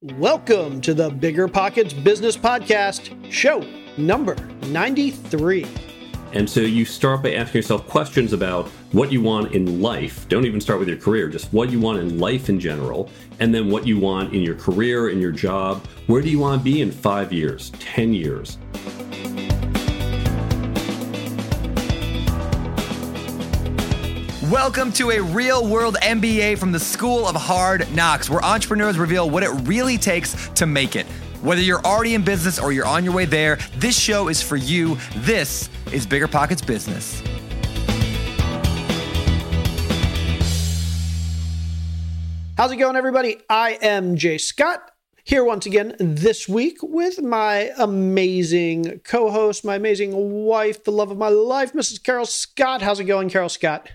Welcome to the Bigger Pockets Business Podcast, show number 93. And so you start by asking yourself questions about what you want in life. Don't even start with your career, just what you want in life in general, and then what you want in your career, in your job. Where do you want to be in five years, 10 years? Welcome to a real world MBA from the School of Hard Knocks, where entrepreneurs reveal what it really takes to make it. Whether you're already in business or you're on your way there, this show is for you. This is Bigger Pockets Business. How's it going, everybody? I am Jay Scott. Here once again this week with my amazing co host, my amazing wife, the love of my life, Mrs. Carol Scott. How's it going, Carol Scott?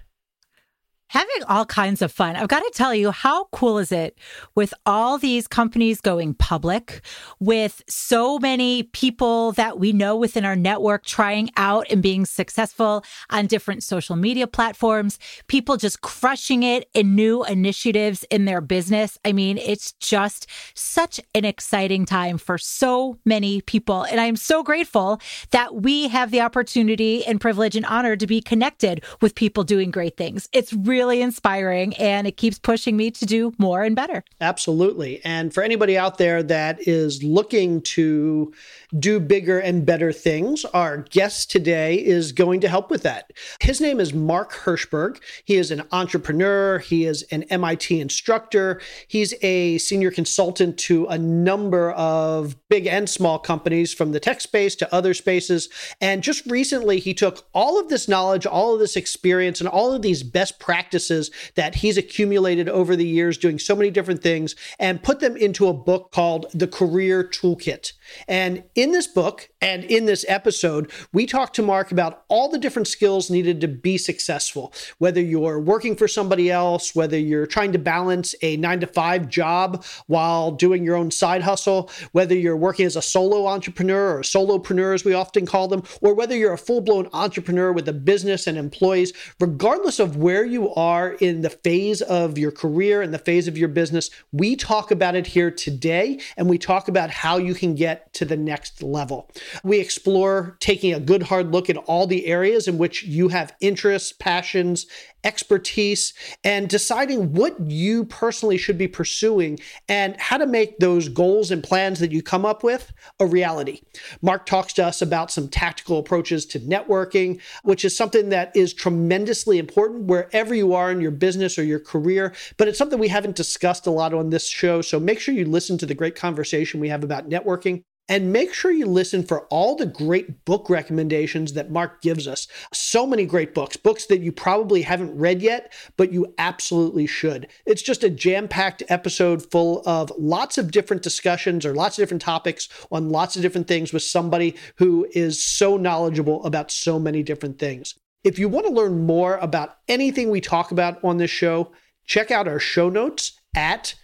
Having all kinds of fun. I've got to tell you, how cool is it with all these companies going public, with so many people that we know within our network trying out and being successful on different social media platforms, people just crushing it in new initiatives in their business. I mean, it's just such an exciting time for so many people. And I am so grateful that we have the opportunity and privilege and honor to be connected with people doing great things. It's really really inspiring and it keeps pushing me to do more and better. Absolutely. And for anybody out there that is looking to do bigger and better things, our guest today is going to help with that. His name is Mark Herschberg. He is an entrepreneur, he is an MIT instructor, he's a senior consultant to a number of big and small companies from the tech space to other spaces. And just recently, he took all of this knowledge, all of this experience, and all of these best practices practices that he's accumulated over the years doing so many different things and put them into a book called The Career Toolkit. And in this book and in this episode, we talk to Mark about all the different skills needed to be successful, whether you're working for somebody else, whether you're trying to balance a nine to five job while doing your own side hustle, whether you're working as a solo entrepreneur or solopreneur, as we often call them, or whether you're a full blown entrepreneur with a business and employees, regardless of where you are in the phase of your career and the phase of your business, we talk about it here today and we talk about how you can get to the next level. We explore taking a good hard look at all the areas in which you have interests, passions, expertise and deciding what you personally should be pursuing and how to make those goals and plans that you come up with a reality. Mark talks to us about some tactical approaches to networking, which is something that is tremendously important wherever you are in your business or your career, but it's something we haven't discussed a lot on this show. So make sure you listen to the great conversation we have about networking. And make sure you listen for all the great book recommendations that Mark gives us. So many great books, books that you probably haven't read yet, but you absolutely should. It's just a jam packed episode full of lots of different discussions or lots of different topics on lots of different things with somebody who is so knowledgeable about so many different things. If you want to learn more about anything we talk about on this show, check out our show notes at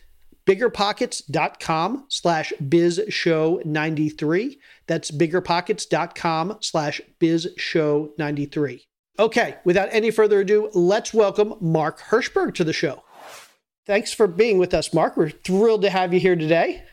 biggerpockets.com slash bizshow93. That's biggerpockets.com slash bizshow93. Okay, without any further ado, let's welcome Mark Herschberg to the show. Thanks for being with us, Mark. We're thrilled to have you here today.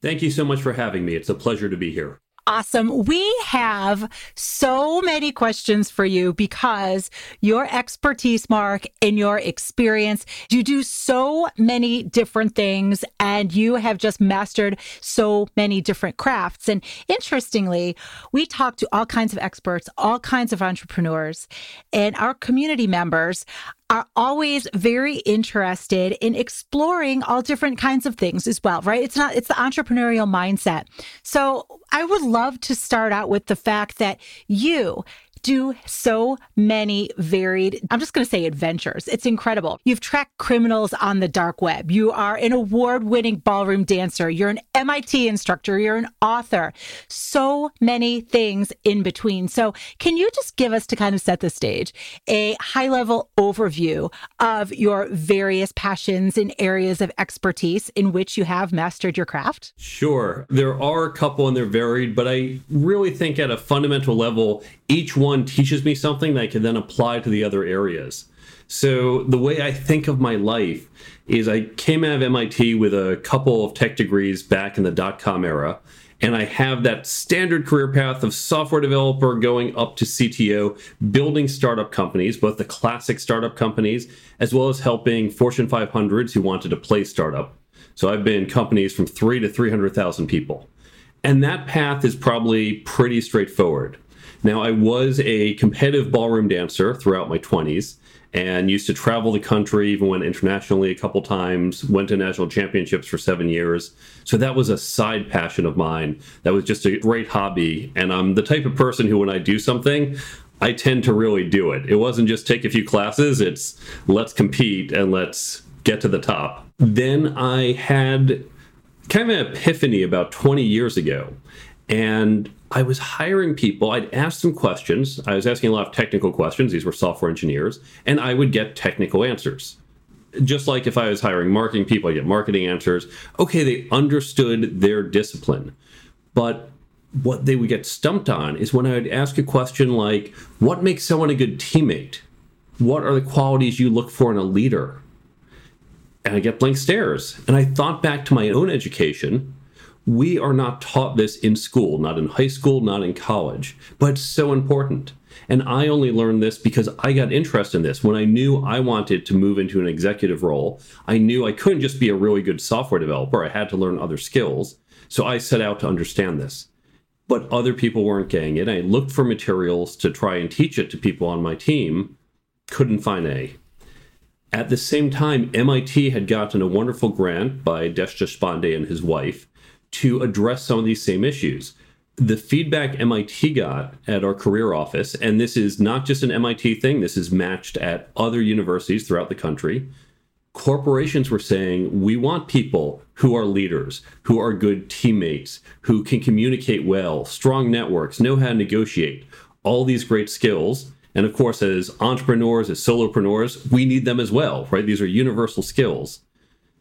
Thank you so much for having me. It's a pleasure to be here. Awesome. We have so many questions for you because your expertise, Mark, in your experience, you do so many different things and you have just mastered so many different crafts. And interestingly, we talk to all kinds of experts, all kinds of entrepreneurs, and our community members are always very interested in exploring all different kinds of things as well, right? It's not, it's the entrepreneurial mindset. So I would love to start out with the fact that you do so many varied, I'm just going to say adventures. It's incredible. You've tracked criminals on the dark web. You are an award winning ballroom dancer. You're an MIT instructor. You're an author. So many things in between. So, can you just give us, to kind of set the stage, a high level overview of your various passions and areas of expertise in which you have mastered your craft? Sure. There are a couple and they're varied, but I really think at a fundamental level, each one teaches me something that I can then apply to the other areas. So the way I think of my life is I came out of MIT with a couple of tech degrees back in the dot com era. And I have that standard career path of software developer going up to CTO, building startup companies, both the classic startup companies, as well as helping Fortune 500s who wanted to play startup. So I've been companies from three to 300,000 people. And that path is probably pretty straightforward. Now, I was a competitive ballroom dancer throughout my 20s and used to travel the country, even went internationally a couple times, went to national championships for seven years. So that was a side passion of mine. That was just a great hobby. And I'm the type of person who, when I do something, I tend to really do it. It wasn't just take a few classes, it's let's compete and let's get to the top. Then I had kind of an epiphany about 20 years ago. And I was hiring people. I'd ask them questions. I was asking a lot of technical questions. These were software engineers, and I would get technical answers. Just like if I was hiring marketing people, I get marketing answers. Okay, they understood their discipline. But what they would get stumped on is when I would ask a question like, What makes someone a good teammate? What are the qualities you look for in a leader? And I get blank stares. And I thought back to my own education we are not taught this in school, not in high school, not in college, but it's so important. And I only learned this because I got interested in this. When I knew I wanted to move into an executive role, I knew I couldn't just be a really good software developer. I had to learn other skills. So I set out to understand this. But other people weren't getting it. I looked for materials to try and teach it to people on my team, couldn't find any. At the same time, MIT had gotten a wonderful grant by Desh Deshpande and his wife to address some of these same issues. The feedback MIT got at our career office, and this is not just an MIT thing, this is matched at other universities throughout the country. Corporations were saying, we want people who are leaders, who are good teammates, who can communicate well, strong networks, know how to negotiate, all these great skills. And of course, as entrepreneurs, as solopreneurs, we need them as well, right? These are universal skills.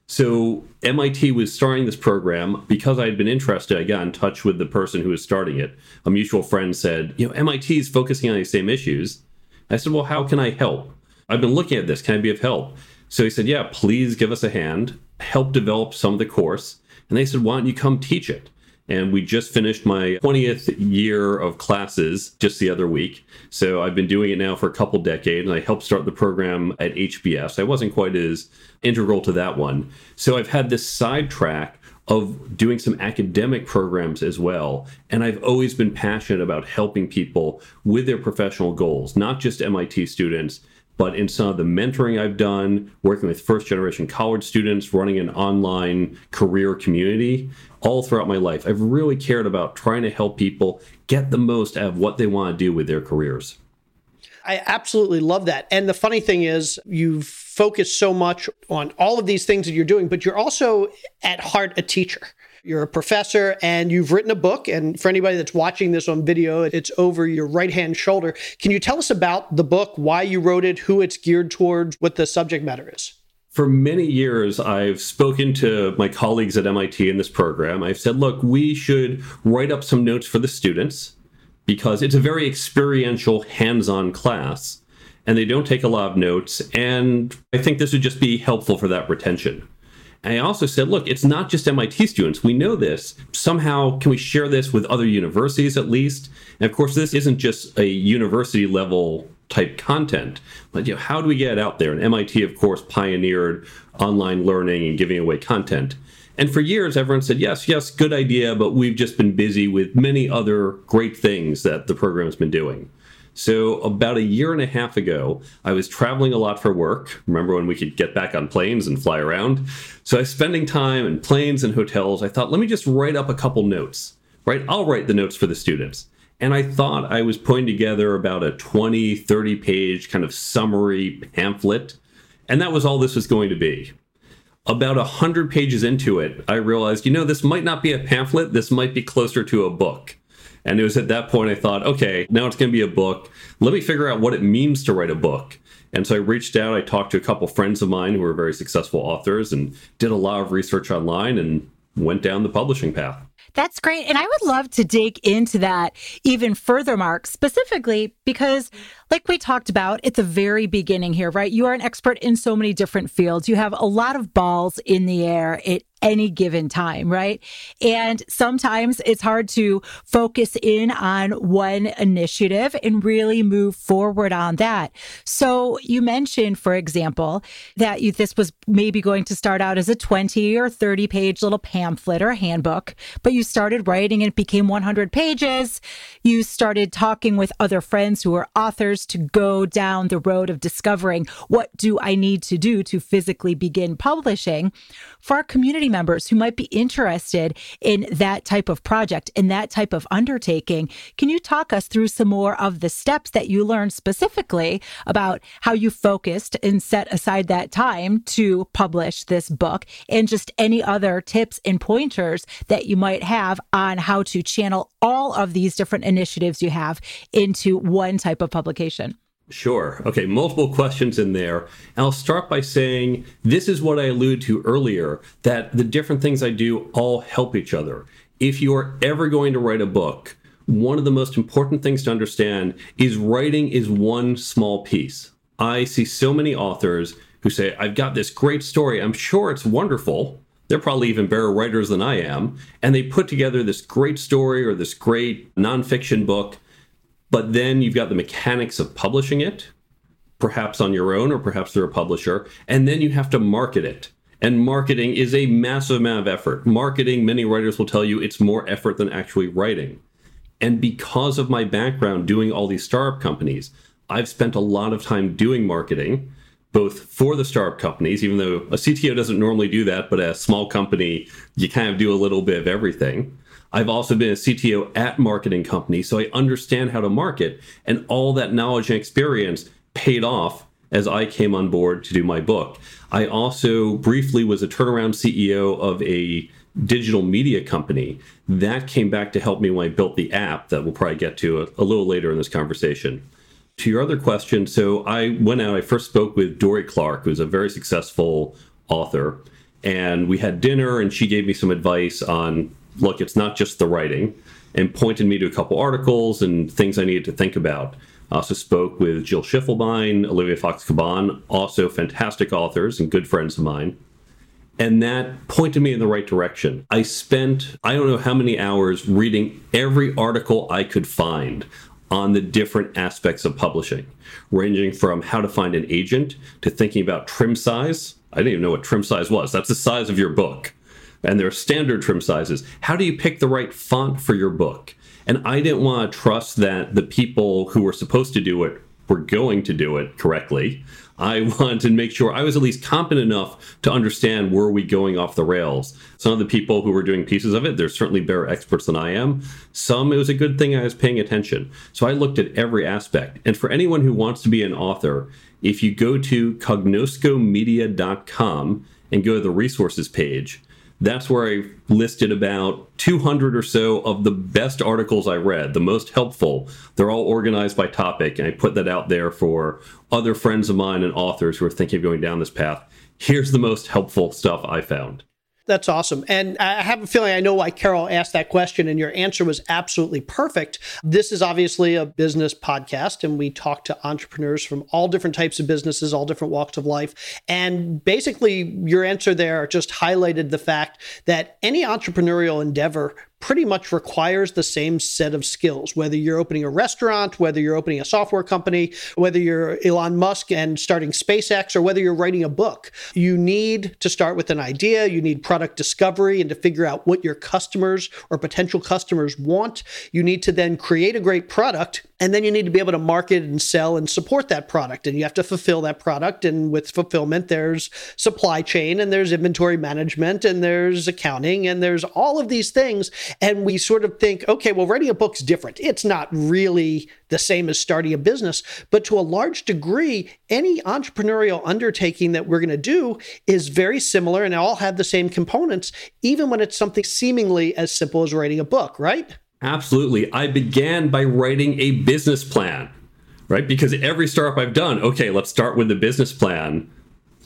So MIT was starting this program because I had been interested. I got in touch with the person who was starting it. A mutual friend said, "You know, MIT is focusing on these same issues." I said, "Well, how can I help? I've been looking at this. Can I be of help?" So he said, "Yeah, please give us a hand. Help develop some of the course." And they said, "Why don't you come teach it?" And we just finished my 20th year of classes just the other week. So I've been doing it now for a couple decades. And I helped start the program at HBS. I wasn't quite as integral to that one. So I've had this side track of doing some academic programs as well. And I've always been passionate about helping people with their professional goals, not just MIT students, but in some of the mentoring I've done, working with first generation college students, running an online career community, all throughout my life, I've really cared about trying to help people get the most out of what they want to do with their careers. I absolutely love that. And the funny thing is, you've focused so much on all of these things that you're doing, but you're also at heart a teacher. You're a professor and you've written a book. And for anybody that's watching this on video, it's over your right hand shoulder. Can you tell us about the book, why you wrote it, who it's geared towards, what the subject matter is? For many years, I've spoken to my colleagues at MIT in this program. I've said, look, we should write up some notes for the students because it's a very experiential, hands on class and they don't take a lot of notes. And I think this would just be helpful for that retention. I also said, look, it's not just MIT students. We know this. Somehow, can we share this with other universities at least? And of course, this isn't just a university level type content, but you know, how do we get it out there? And MIT, of course, pioneered online learning and giving away content. And for years, everyone said, yes, yes, good idea, but we've just been busy with many other great things that the program's been doing. So, about a year and a half ago, I was traveling a lot for work. Remember when we could get back on planes and fly around? So, I was spending time in planes and hotels. I thought, let me just write up a couple notes, right? I'll write the notes for the students. And I thought I was putting together about a 20, 30 page kind of summary pamphlet. And that was all this was going to be. About 100 pages into it, I realized, you know, this might not be a pamphlet, this might be closer to a book. And it was at that point I thought, okay, now it's going to be a book. Let me figure out what it means to write a book. And so I reached out, I talked to a couple friends of mine who were very successful authors and did a lot of research online and went down the publishing path. That's great. And I would love to dig into that even further, Mark, specifically because, like we talked about at the very beginning here, right? You are an expert in so many different fields. You have a lot of balls in the air at any given time, right? And sometimes it's hard to focus in on one initiative and really move forward on that. So you mentioned, for example, that you, this was maybe going to start out as a 20 or 30 page little pamphlet or handbook, but you started writing and it became 100 pages. You started talking with other friends who are authors to go down the road of discovering what do I need to do to physically begin publishing for our community members who might be interested in that type of project in that type of undertaking. Can you talk us through some more of the steps that you learned specifically about how you focused and set aside that time to publish this book and just any other tips and pointers that you might have on how to channel all of these different initiatives you have into one type of publication? Sure. Okay, multiple questions in there. And I'll start by saying this is what I alluded to earlier that the different things I do all help each other. If you are ever going to write a book, one of the most important things to understand is writing is one small piece. I see so many authors who say, I've got this great story. I'm sure it's wonderful. They're probably even better writers than I am. And they put together this great story or this great nonfiction book but then you've got the mechanics of publishing it, perhaps on your own or perhaps through a publisher. And then you have to market it. And marketing is a massive amount of effort. Marketing, many writers will tell you it's more effort than actually writing. And because of my background doing all these startup companies, I've spent a lot of time doing marketing, both for the startup companies, even though a CTO doesn't normally do that, but a small company, you kind of do a little bit of everything. I've also been a CTO at marketing companies, so I understand how to market, and all that knowledge and experience paid off as I came on board to do my book. I also briefly was a turnaround CEO of a digital media company. That came back to help me when I built the app that we'll probably get to a, a little later in this conversation. To your other question, so I went out, I first spoke with Dorie Clark, who's a very successful author, and we had dinner, and she gave me some advice on look, it's not just the writing, and pointed me to a couple articles and things I needed to think about. I also spoke with Jill Schiffelbein, Olivia Fox Cabane, also fantastic authors and good friends of mine. And that pointed me in the right direction. I spent, I don't know how many hours reading every article I could find on the different aspects of publishing, ranging from how to find an agent to thinking about trim size. I didn't even know what trim size was. That's the size of your book and there are standard trim sizes. How do you pick the right font for your book? And I didn't want to trust that the people who were supposed to do it were going to do it correctly. I wanted to make sure I was at least competent enough to understand were we going off the rails. Some of the people who were doing pieces of it, they're certainly better experts than I am. Some, it was a good thing I was paying attention. So I looked at every aspect. And for anyone who wants to be an author, if you go to cognoscomedia.com and go to the resources page, that's where I listed about 200 or so of the best articles I read, the most helpful. They're all organized by topic, and I put that out there for other friends of mine and authors who are thinking of going down this path. Here's the most helpful stuff I found. That's awesome. And I have a feeling I know why Carol asked that question, and your answer was absolutely perfect. This is obviously a business podcast, and we talk to entrepreneurs from all different types of businesses, all different walks of life. And basically, your answer there just highlighted the fact that any entrepreneurial endeavor pretty much requires the same set of skills, whether you're opening a restaurant, whether you're opening a software company, whether you're Elon Musk and starting SpaceX, or whether you're writing a book. You need to start with an idea, you need product discovery and to figure out what your customers or potential customers want. You need to then create a great product and then you need to be able to market and sell and support that product. And you have to fulfill that product. And with fulfillment, there's supply chain and there's inventory management and there's accounting and there's all of these things. And we sort of think, okay, well, writing a book's different. It's not really the same as starting a business, but to a large degree, any entrepreneurial undertaking that we're going to do is very similar and all have the same components, even when it's something seemingly as simple as writing a book, right? Absolutely. I began by writing a business plan, right? Because every startup I've done, okay, let's start with the business plan.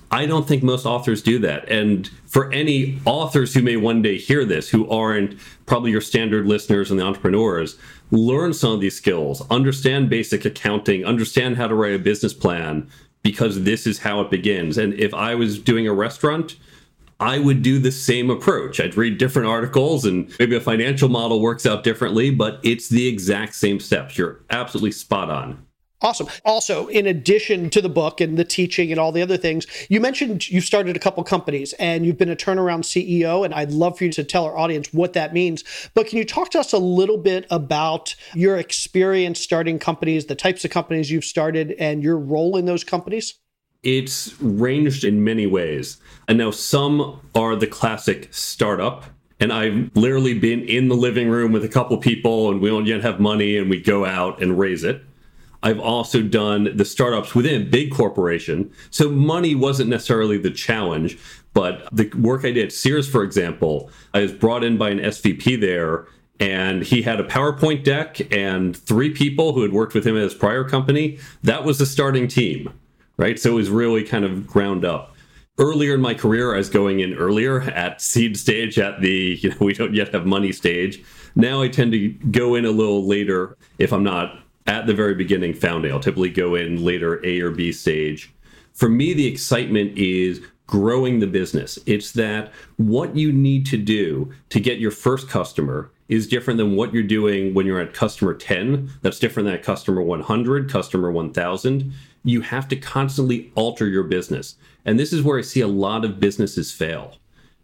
I don't think most authors do that. And for any authors who may one day hear this, who aren't probably your standard listeners and the entrepreneurs, learn some of these skills, understand basic accounting, understand how to write a business plan, because this is how it begins. And if I was doing a restaurant, I would do the same approach. I'd read different articles and maybe a financial model works out differently, but it's the exact same steps. You're absolutely spot on. Awesome. Also, in addition to the book and the teaching and all the other things, you mentioned you've started a couple companies and you've been a turnaround CEO. And I'd love for you to tell our audience what that means. But can you talk to us a little bit about your experience starting companies, the types of companies you've started, and your role in those companies? It's ranged in many ways. And now some are the classic startup. And I've literally been in the living room with a couple people and we don't yet have money and we go out and raise it. I've also done the startups within a big corporation. So money wasn't necessarily the challenge, but the work I did at Sears, for example, I was brought in by an SVP there and he had a PowerPoint deck and three people who had worked with him at his prior company. That was the starting team, right? So it was really kind of ground up. Earlier in my career, I was going in earlier at seed stage, at the you know, we don't yet have money stage. Now I tend to go in a little later if I'm not at the very beginning founding. I'll typically go in later A or B stage. For me, the excitement is growing the business. It's that what you need to do to get your first customer is different than what you're doing when you're at customer 10. That's different than customer 100, customer 1000. You have to constantly alter your business. And this is where I see a lot of businesses fail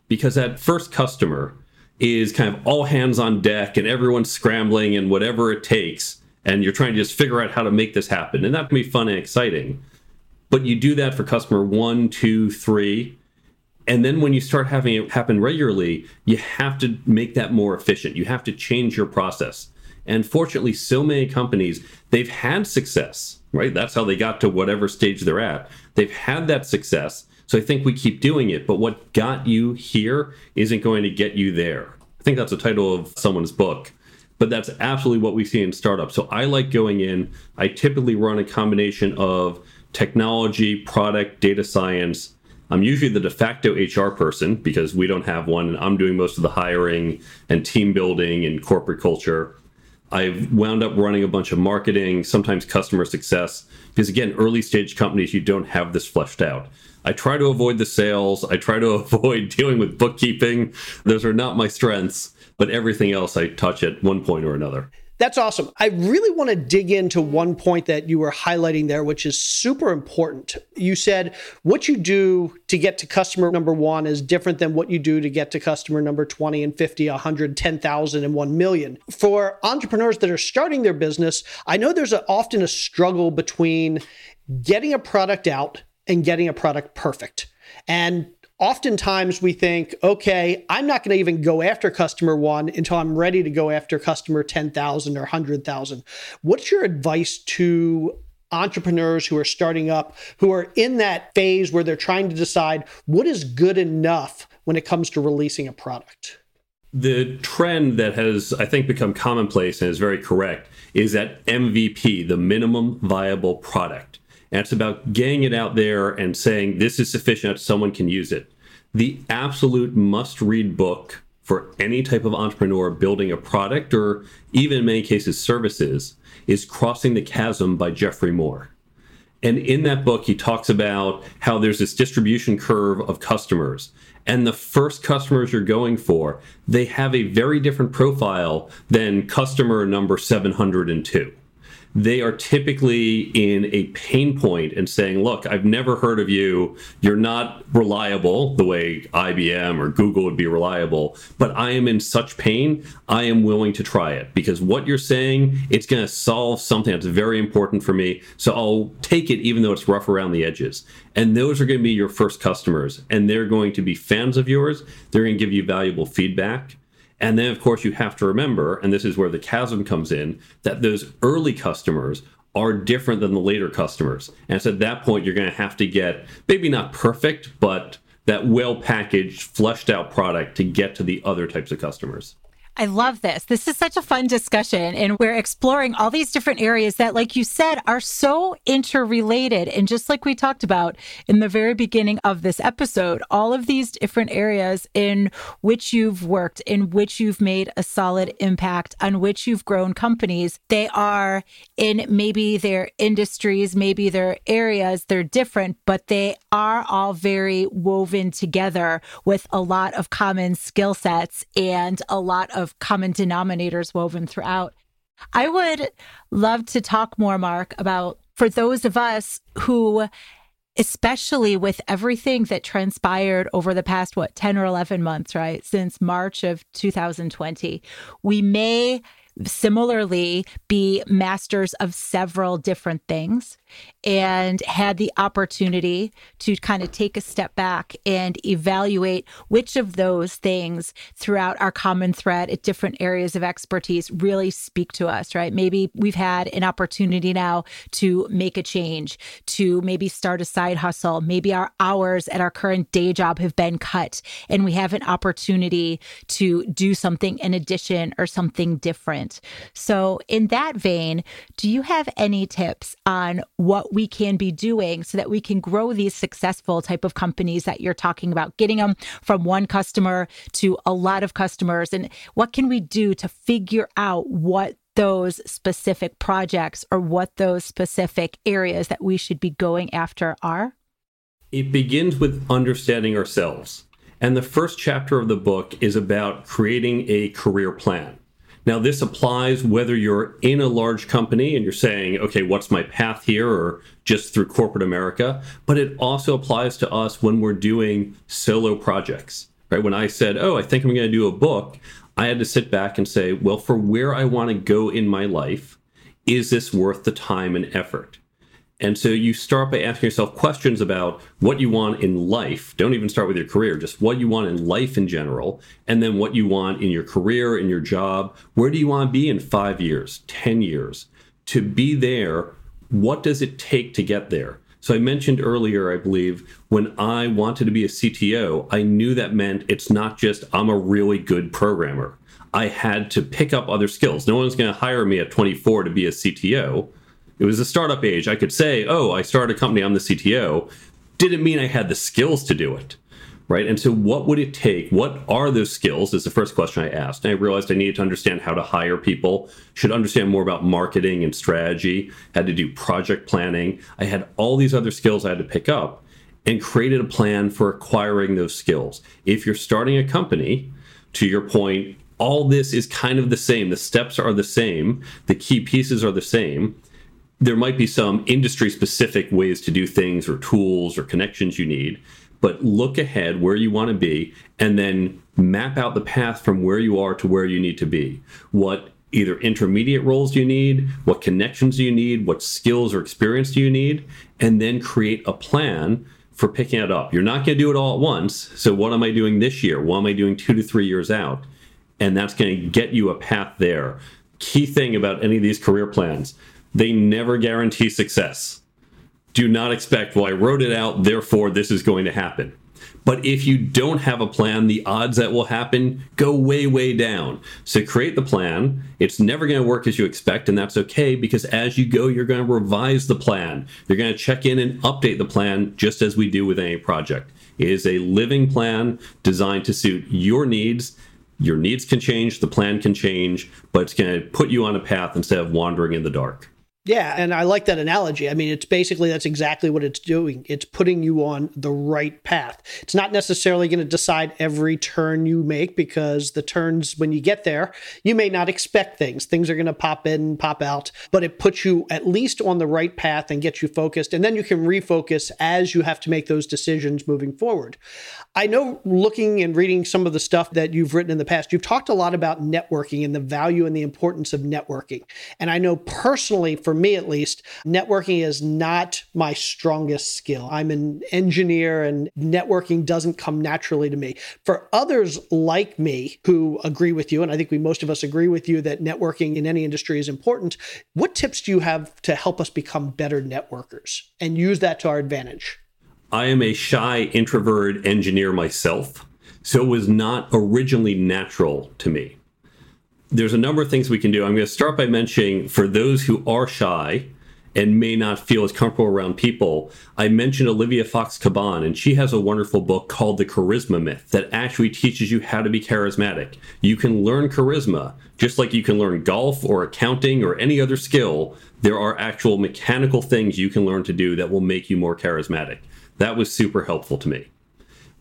because that first customer is kind of all hands on deck and everyone's scrambling and whatever it takes and you're trying to just figure out how to make this happen. And that can be fun and exciting. But you do that for customer one, two, three. And then when you start having it happen regularly, you have to make that more efficient. You have to change your process. And fortunately, so many companies, they've had success, right? That's how they got to whatever stage they're at. They've had that success. So I think we keep doing it. But what got you here isn't going to get you there. I think that's the title of someone's book but that's absolutely what we see in startups. So I like going in. I typically run a combination of technology, product, data science. I'm usually the de facto HR person because we don't have one, and I'm doing most of the hiring and team building and corporate culture. I've wound up running a bunch of marketing, sometimes customer success, because again, early stage companies, you don't have this fleshed out. I try to avoid the sales. I try to avoid dealing with bookkeeping. Those are not my strengths but everything else I touch at one point or another. That's awesome. I really want to dig into one point that you were highlighting there, which is super important. You said what you do to get to customer number one is different than what you do to get to customer number 20 and 50, 100, 10,000, and 1 million. For entrepreneurs that are starting their business, I know there's a, often a struggle between getting a product out and getting a product perfect. And oftentimes we think, okay, I'm not going to even go after customer one until I'm ready to go after customer 10,000 or 100,000. What's your advice to entrepreneurs who are starting up, who are in that phase where they're trying to decide what is good enough when it comes to releasing a product? The trend that has, I think, become commonplace and is very correct is that MVP, the minimum viable product. And it's about getting it out there and saying this is sufficient, someone can use it. The absolute must read book for any type of entrepreneur building a product or even in many cases services is Crossing the Chasm by Geoffrey Moore. And in that book, he talks about how there's this distribution curve of customers. And the first customers you're going for, they have a very different profile than customer number 702 they are typically in a pain point and saying, Look, I've never heard of you. You're not reliable the way IBM or Google would be reliable, but I am in such pain. I am willing to try it because what you're saying, it's going to solve something that's very important for me. So I'll take it even though it's rough around the edges. And those are going to be your first customers, and they're going to be fans of yours. They're going to give you valuable feedback And then, of course, you have to remember, and this is where the chasm comes in, that those early customers are different than the later customers. And so at that point, you're going to have to get maybe not perfect, but that well packaged, fleshed out product to get to the other types of customers. I love this. This is such a fun discussion. And we're exploring all these different areas that, like you said, are so interrelated. And just like we talked about in the very beginning of this episode, all of these different areas in which you've worked, in which you've made a solid impact, on which you've grown companies, they are in maybe their industries, maybe their areas, they're different, but they are all very woven together with a lot of common skill sets and a lot of of common denominators woven throughout. I would love to talk more, Mark, about for those of us who, especially with everything that transpired over the past, what, 10 or 11 months, right? Since March of 2020, we may similarly be masters of several different things and had the opportunity to kind of take a step back and evaluate which of those things throughout our common thread at different areas of expertise really speak to us, right? Maybe we've had an opportunity now to make a change, to maybe start a side hustle. Maybe our hours at our current day job have been cut and we have an opportunity to do something in addition or something different. So, in that vein, do you have any tips on what we can be doing so that we can grow these successful type of companies that you're talking about, getting them from one customer to a lot of customers? And what can we do to figure out what those specific projects or what those specific areas that we should be going after are? It begins with understanding ourselves. And the first chapter of the book is about creating a career plan. Now, this applies whether you're in a large company and you're saying, okay, what's my path here, or just through corporate America, but it also applies to us when we're doing solo projects, right? When I said, oh, I think I'm going to do a book, I had to sit back and say, well, for where I want to go in my life, is this worth the time and effort? And so you start by asking yourself questions about what you want in life. Don't even start with your career, just what you want in life in general, and then what you want in your career, in your job. Where do you want to be in five years, 10 years? To be there, what does it take to get there? So I mentioned earlier, I believe, when I wanted to be a CTO, I knew that meant it's not just I'm a really good programmer. I had to pick up other skills. No one's going to hire me at 24 to be a CTO it was a startup age. I could say, oh, I started a company, I'm the CTO. Didn't mean I had the skills to do it. Right. And so, what would it take? What are those skills? Is the first question I asked. And I realized I needed to understand how to hire people, should understand more about marketing and strategy, had to do project planning. I had all these other skills I had to pick up and created a plan for acquiring those skills. If you're starting a company, to your point, all this is kind of the same. The steps are the same, the key pieces are the same there might be some industry specific ways to do things or tools or connections you need but look ahead where you want to be and then map out the path from where you are to where you need to be. What either intermediate roles you need what connections you need what skills or experience do you need and then create a plan for picking it up. You're not going to do it all at once so what am i doing this year? What am i doing two to three years out? And that's going to get you a path there. Key thing about any of these career plans they never guarantee success. Do not expect, well, I wrote it out, therefore this is going to happen. But if you don't have a plan, the odds that will happen go way, way down. So create the plan. It's never going to work as you expect, and that's okay because as you go, you're going to revise the plan. You're going to check in and update the plan just as we do with any project. It is a living plan designed to suit your needs. Your needs can change, the plan can change, but it's going to put you on a path instead of wandering in the dark. Yeah, and I like that analogy. I mean, it's basically that's exactly what it's doing. It's putting you on the right path. It's not necessarily going to decide every turn you make because the turns when you get there, you may not expect things. Things are going to pop in, pop out, but it puts you at least on the right path and gets you focused and then you can refocus as you have to make those decisions moving forward. I know looking and reading some of the stuff that you've written in the past, you've talked a lot about networking and the value and the importance of networking. And I know personally, for me at least, networking is not my strongest skill. I'm an engineer and networking doesn't come naturally to me. For others like me who agree with you, and I think we most of us agree with you that networking in any industry is important, what tips do you have to help us become better networkers and use that to our advantage? I am a shy, introverted engineer myself, so it was not originally natural to me. There's a number of things we can do. I'm going to start by mentioning for those who are shy and may not feel as comfortable around people, I mentioned Olivia Fox Cabane, and she has a wonderful book called The Charisma Myth that actually teaches you how to be charismatic. You can learn charisma just like you can learn golf or accounting or any other skill. There are actual mechanical things you can learn to do that will make you more charismatic. That was super helpful to me.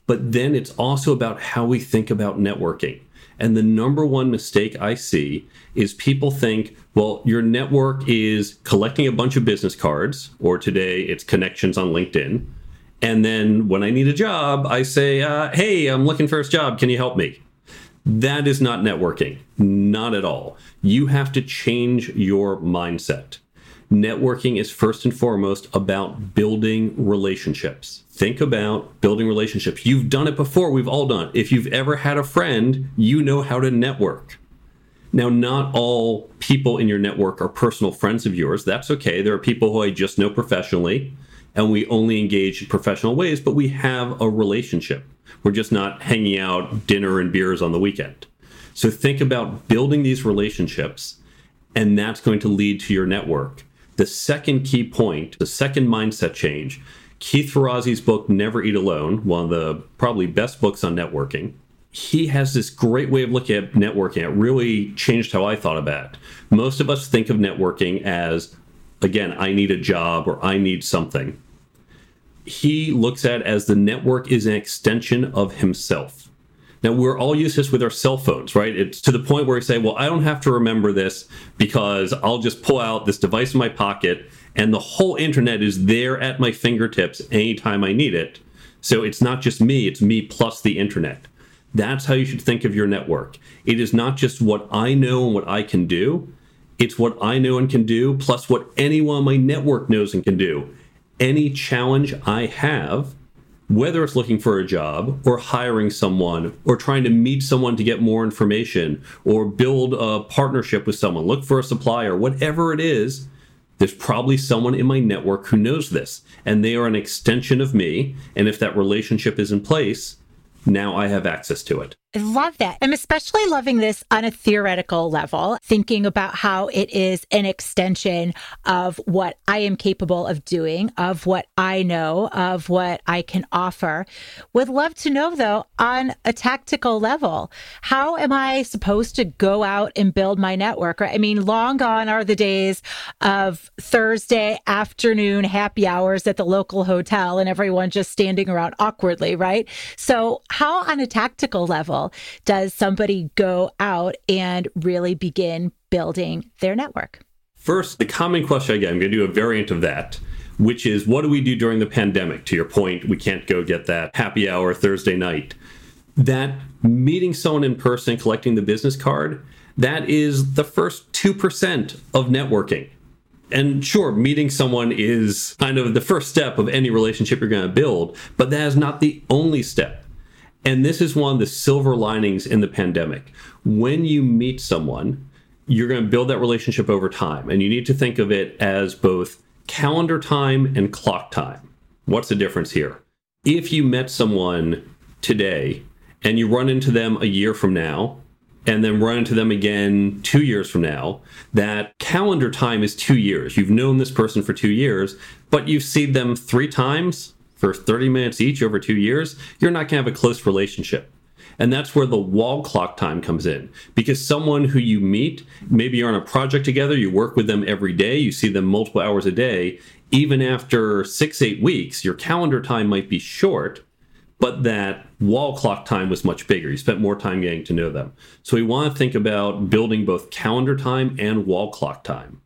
But then it's also about how we think about networking. And the number one mistake I see is people think, well, your network is collecting a bunch of business cards, or today it's connections on LinkedIn. And then when I need a job, I say, uh, hey, I'm looking for a job. Can you help me? That is not networking, not at all. You have to change your mindset networking is first and foremost about building relationships. Think about building relationships. You've done it before, we've all done it. If you've ever had a friend, you know how to network. Now, not all people in your network are personal friends of yours. That's okay. There are people who I just know professionally, and we only engage in professional ways, but we have a relationship. We're just not hanging out dinner and beers on the weekend. So think about building these relationships, and that's going to lead to your network. The second key point, the second mindset change, Keith Ferrazzi's book, Never Eat Alone, one of the probably best books on networking. He has this great way of looking at networking. It really changed how I thought about it. Most of us think of networking as, again, I need a job or I need something. He looks at as the network is an extension of himself now we're all used to this with our cell phones, right? It's to the point where we say, well, I don't have to remember this because I'll just pull out this device in my pocket and the whole internet is there at my fingertips anytime I need it. So it's not just me, it's me plus the internet. That's how you should think of your network. It is not just what I know and what I can do, it's what I know and can do, plus what anyone on my network knows and can do. Any challenge I have, whether it's looking for a job or hiring someone or trying to meet someone to get more information or build a partnership with someone, look for a supplier, whatever it is, there's probably someone in my network who knows this and they are an extension of me. And if that relationship is in place, now I have access to it. I love that. I'm especially loving this on a theoretical level, thinking about how it is an extension of what I am capable of doing, of what I know, of what I can offer. Would love to know, though, on a tactical level, how am I supposed to go out and build my network? I mean, long gone are the days of Thursday afternoon happy hours at the local hotel and everyone just standing around awkwardly, right? So, how on a tactical level, does somebody go out and really begin building their network? First, the common question I get, I'm going to do a variant of that, which is what do we do during the pandemic? To your point, we can't go get that happy hour Thursday night. That meeting someone in person, collecting the business card, that is the first 2% of networking. And sure, meeting someone is kind of the first step of any relationship you're going to build, but that is not the only step. And this is one of the silver linings in the pandemic. When you meet someone, you're going to build that relationship over time. And you need to think of it as both calendar time and clock time. What's the difference here? If you met someone today and you run into them a year from now, and then run into them again two years from now, that calendar time is two years. You've known this person for two years, but you've seen them three times for 30 minutes each over two years, you're not going to have a close relationship. And that's where the wall clock time comes in. Because someone who you meet, maybe you're on a project together, you work with them every day, you see them multiple hours a day, even after six, eight weeks, your calendar time might be short, but that wall clock time was much bigger. You spent more time getting to know them. So we want to think about building both calendar time and wall clock time.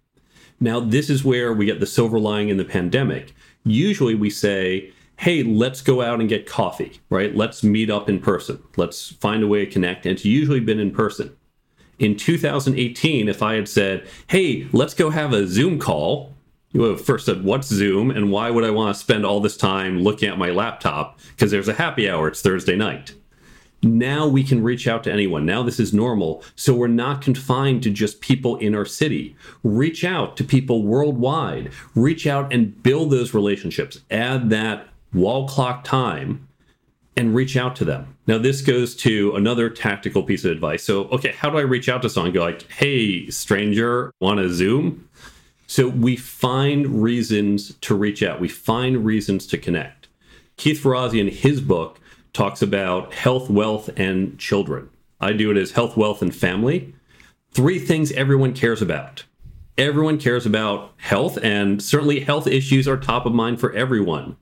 Now, this is where we get the silver lining in the pandemic. Usually we say, hey, let's go out and get coffee, right? Let's meet up in person. Let's find a way to connect. And it's usually been in person. In 2018, if I had said, hey, let's go have a Zoom call, you would have first said, what's Zoom and why would I want to spend all this time looking at my laptop? Because there's a happy hour, it's Thursday night. Now we can reach out to anyone. Now this is normal. So we're not confined to just people in our city. Reach out to people worldwide. Reach out and build those relationships. Add that wall clock time and reach out to them. Now, this goes to another tactical piece of advice. So, okay, how do I reach out to someone? Go like, hey, stranger, want to Zoom? So, we find reasons to reach out, we find reasons to connect. Keith Ferrazzi, in his book, talks about health, wealth, and children. I do it as health, wealth, and family. Three things everyone cares about. Everyone cares about health, and certainly health issues are top of mind for everyone.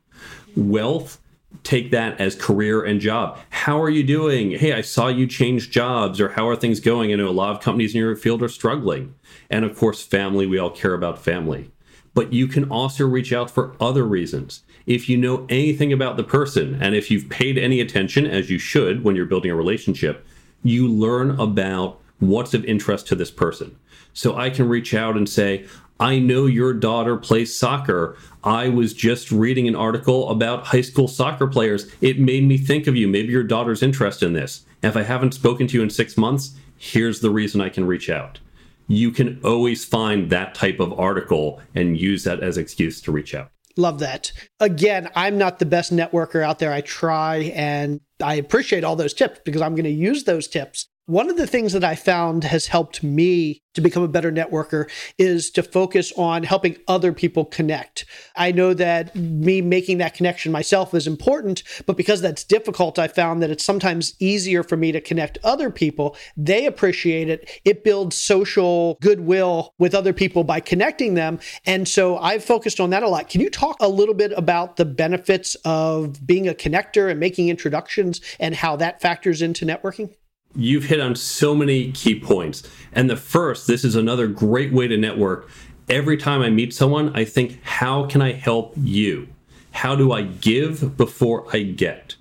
Wealth, take that as career and job. How are you doing? Hey, I saw you change jobs, or how are things going? I know a lot of companies in your field are struggling. And of course, family, we all care about family. But you can also reach out for other reasons. If you know anything about the person, and if you've paid any attention, as you should when you're building a relationship, you learn about what's of interest to this person. So I can reach out and say, I know your daughter plays soccer. I was just reading an article about high school soccer players. It made me think of you. Maybe your daughter's interested in this. If I haven't spoken to you in six months, here's the reason I can reach out. You can always find that type of article and use that as excuse to reach out. Love that. Again, I'm not the best networker out there. I try and I appreciate all those tips because I'm going to use those tips. One of the things that I found has helped me to become a better networker is to focus on helping other people connect. I know that me making that connection myself is important, but because that's difficult, I found that it's sometimes easier for me to connect other people. They appreciate it. It builds social goodwill with other people by connecting them. And so I've focused on that a lot. Can you talk a little bit about the benefits of being a connector and making introductions and how that factors into networking? You've hit on so many key points. And the first, this is another great way to network. Every time I meet someone, I think, how can I help you? How do I give before I get?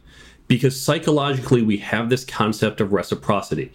Because psychologically, we have this concept of reciprocity.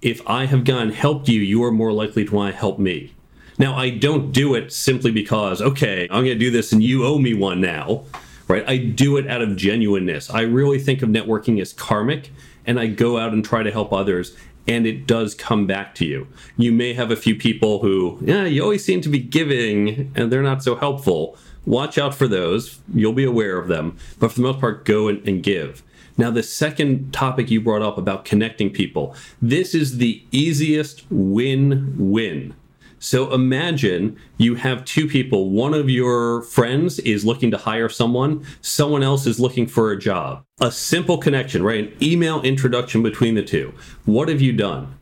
If I have gone helped you, you are more likely to want to help me. Now, I don't do it simply because, okay, I'm going to do this and you owe me one now, right? I do it out of genuineness. I really think of networking as karmic and I go out and try to help others and it does come back to you. You may have a few people who, yeah, you always seem to be giving and they're not so helpful. Watch out for those. You'll be aware of them. But for the most part, go and, and give. Now, the second topic you brought up about connecting people, this is the easiest win win so imagine you have two people. One of your friends is looking to hire someone, someone else is looking for a job. A simple connection, right? An email introduction between the two. What have you done?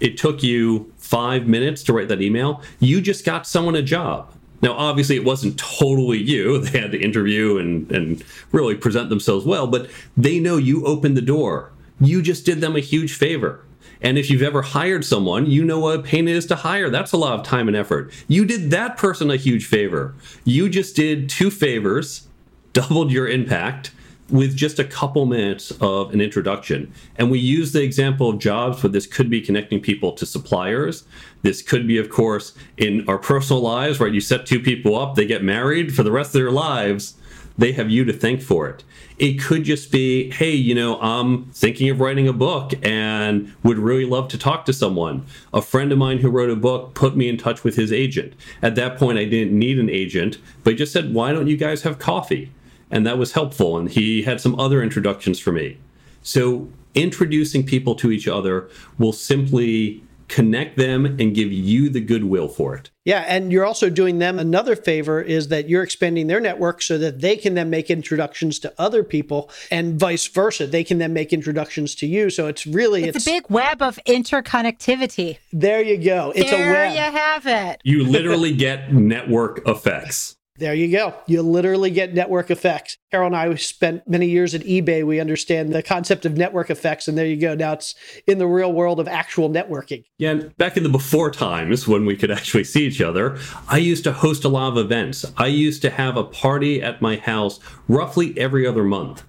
It took you five minutes to write that email. You just got someone a job. Now, obviously, it wasn't totally you. They had to interview and, and really present themselves well, but they know you opened the door. You just did them a huge favor. And if you've ever hired someone, you know what a pain it is to hire. That's a lot of time and effort. You did that person a huge favor. You just did two favors, doubled your impact with just a couple minutes of an introduction. And we use the example of jobs, but this could be connecting people to suppliers. This could be, of course, in our personal lives, right? You set two people up, they get married for the rest of their lives. They have you to thank for it. It could just be, hey, you know, I'm thinking of writing a book and would really love to talk to someone. A friend of mine who wrote a book put me in touch with his agent. At that point, I didn't need an agent, but he just said, why don't you guys have coffee? And that was helpful. And he had some other introductions for me. So introducing people to each other will simply connect them and give you the goodwill for it. Yeah, and you're also doing them another favor is that you're expanding their network so that they can then make introductions to other people and vice versa. They can then make introductions to you. So it's really it's, it's a big web of interconnectivity. There you go. It's there a web. you have it. You literally get network effects. There you go. You literally get network effects. Carol and I spent many years at eBay. We understand the concept of network effects, and there you go. Now it's in the real world of actual networking. Yeah, back in the before times when we could actually see each other, I used to host a lot of events. I used to have a party at my house roughly every other month.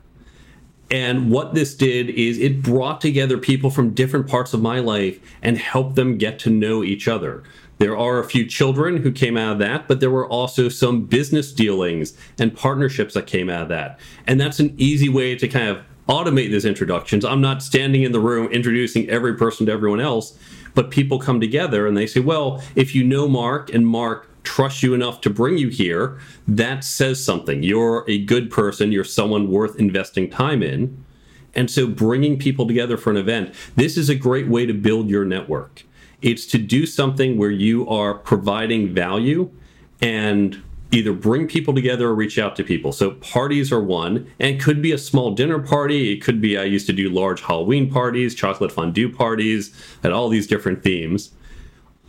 And what this did is it brought together people from different parts of my life and helped them get to know each other. There are a few children who came out of that, but there were also some business dealings and partnerships that came out of that. And that's an easy way to kind of automate these introductions. I'm not standing in the room introducing every person to everyone else, but people come together and they say, well, if you know Mark and Mark trusts you enough to bring you here, that says something. You're a good person, you're someone worth investing time in. And so bringing people together for an event, this is a great way to build your network. It's to do something where you are providing value and either bring people together or reach out to people. So parties are one, and could be a small dinner party. It could be I used to do large Halloween parties, chocolate fondue parties, and all these different themes.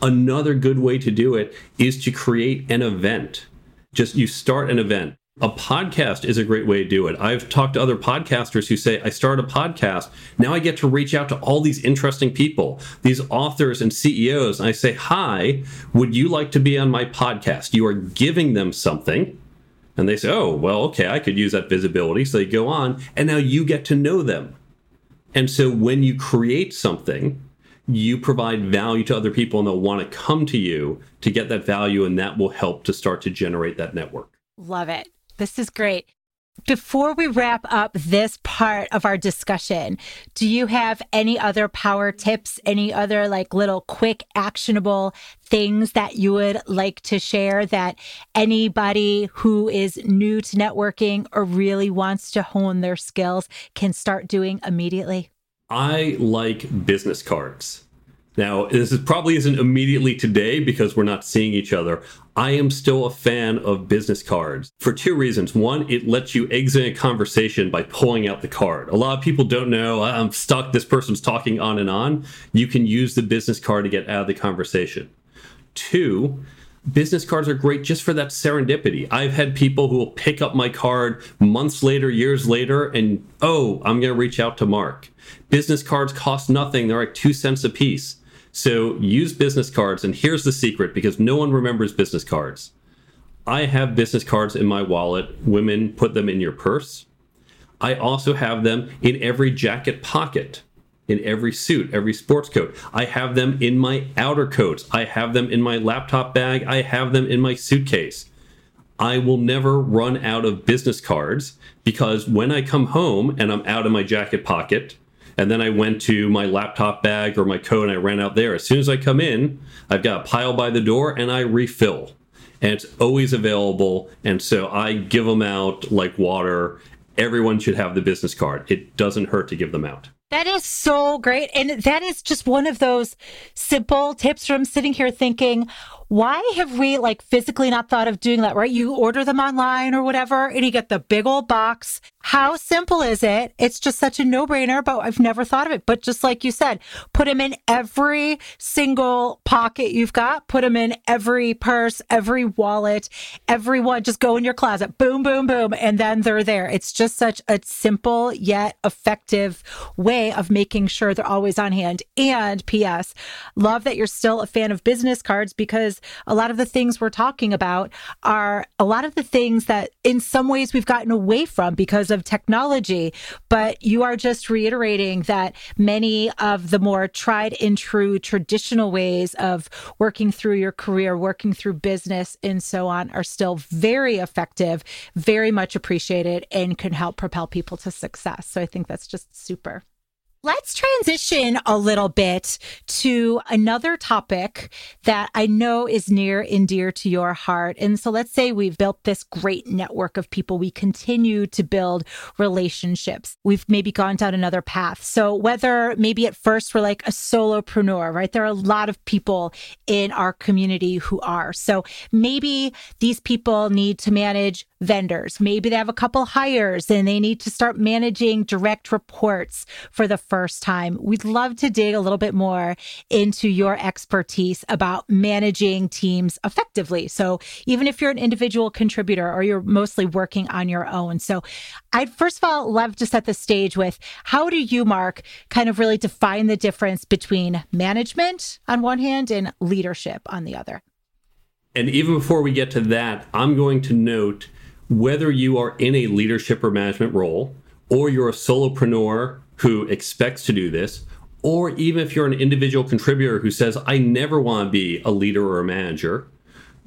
Another good way to do it is to create an event. Just you start an event a podcast is a great way to do it. I've talked to other podcasters who say, I started a podcast. Now I get to reach out to all these interesting people, these authors and CEOs. And I say, Hi, would you like to be on my podcast? You are giving them something. And they say, Oh, well, okay, I could use that visibility. So they go on, and now you get to know them. And so when you create something, you provide value to other people and they'll want to come to you to get that value, and that will help to start to generate that network. Love it. This is great. Before we wrap up this part of our discussion, do you have any other power tips, any other like little quick actionable things that you would like to share that anybody who is new to networking or really wants to hone their skills can start doing immediately? I like business cards. Now, this is probably isn't immediately today because we're not seeing each other. I am still a fan of business cards for two reasons. One, it lets you exit a conversation by pulling out the card. A lot of people don't know I'm stuck, this person's talking on and on. You can use the business card to get out of the conversation. Two, business cards are great just for that serendipity. I've had people who will pick up my card months later, years later, and oh, I'm going to reach out to Mark. Business cards cost nothing, they're like two cents a piece so use business cards. And here's the secret because no one remembers business cards. I have business cards in my wallet. Women put them in your purse. I also have them in every jacket pocket, in every suit, every sports coat. I have them in my outer coats. I have them in my laptop bag. I have them in my suitcase. I will never run out of business cards because when I come home and I'm out of my jacket pocket, and then I went to my laptop bag or my coat and I ran out there. As soon as I come in, I've got a pile by the door and I refill. And it's always available. And so I give them out like water. Everyone should have the business card. It doesn't hurt to give them out. That is so great. And that is just one of those simple tips from sitting here thinking, why have we like physically not thought of doing that, right? You order them online or whatever, and you get the big old box. How simple is it? It's just such a no brainer, but I've never thought of it. But just like you said, put them in every single pocket you've got, put them in every purse, every wallet, everyone. Just go in your closet, boom, boom, boom, and then they're there. It's just such a simple yet effective way of making sure they're always on hand. And P.S. Love that you're still a fan of business cards because a lot of the things we're talking about are a lot of the things that in some ways we've gotten away from because of technology. But you are just reiterating that many of the more tried and true traditional ways of working through your career, working through business, and so on are still very effective, very much appreciated, and can help propel people to success. So I think that's just super. Let's transition a little bit to another topic that I know is near and dear to your heart. And so let's say we've built this great network of people. We continue to build relationships. We've maybe gone down another path. So whether maybe at first we're like a solopreneur, right? There are a lot of people in our community who are. So maybe these people need to manage vendors. Maybe they have a couple hires and they need to start managing direct reports for the first time, we'd love to dig a little bit more into your expertise about managing teams effectively. So, even if you're an individual contributor or you're mostly working on your own. So, I'd first of all love to set the stage with how do you, Mark, kind of really define the difference between management on one hand and leadership on the other? And even before we get to that, I'm going to note whether you are in a leadership or management role, or you're a solopreneur who expects to do this, or even if you're an individual contributor who says, I never want to be a leader or a manager,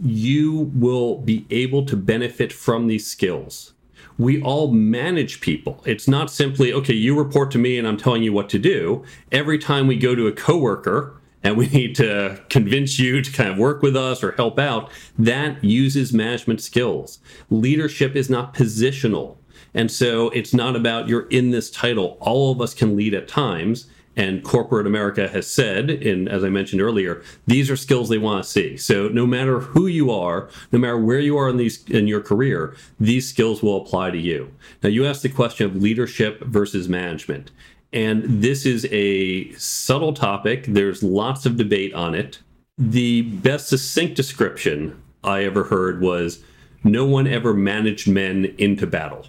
you will be able to benefit from these skills. We all manage people. It's not simply, okay, you report to me and I'm telling you what to do. Every time we go to a coworker, and we need to convince you to kind of work with us or help out, that uses management skills. Leadership is not positional. And so it's not about you're in this title. All of us can lead at times. And corporate America has said, and as I mentioned earlier, these are skills they want to see. So no matter who you are, no matter where you are in these in your career, these skills will apply to you. Now you asked the question of leadership versus management. And this is a subtle topic. There's lots of debate on it. The best succinct description I ever heard was no one ever managed men into battle.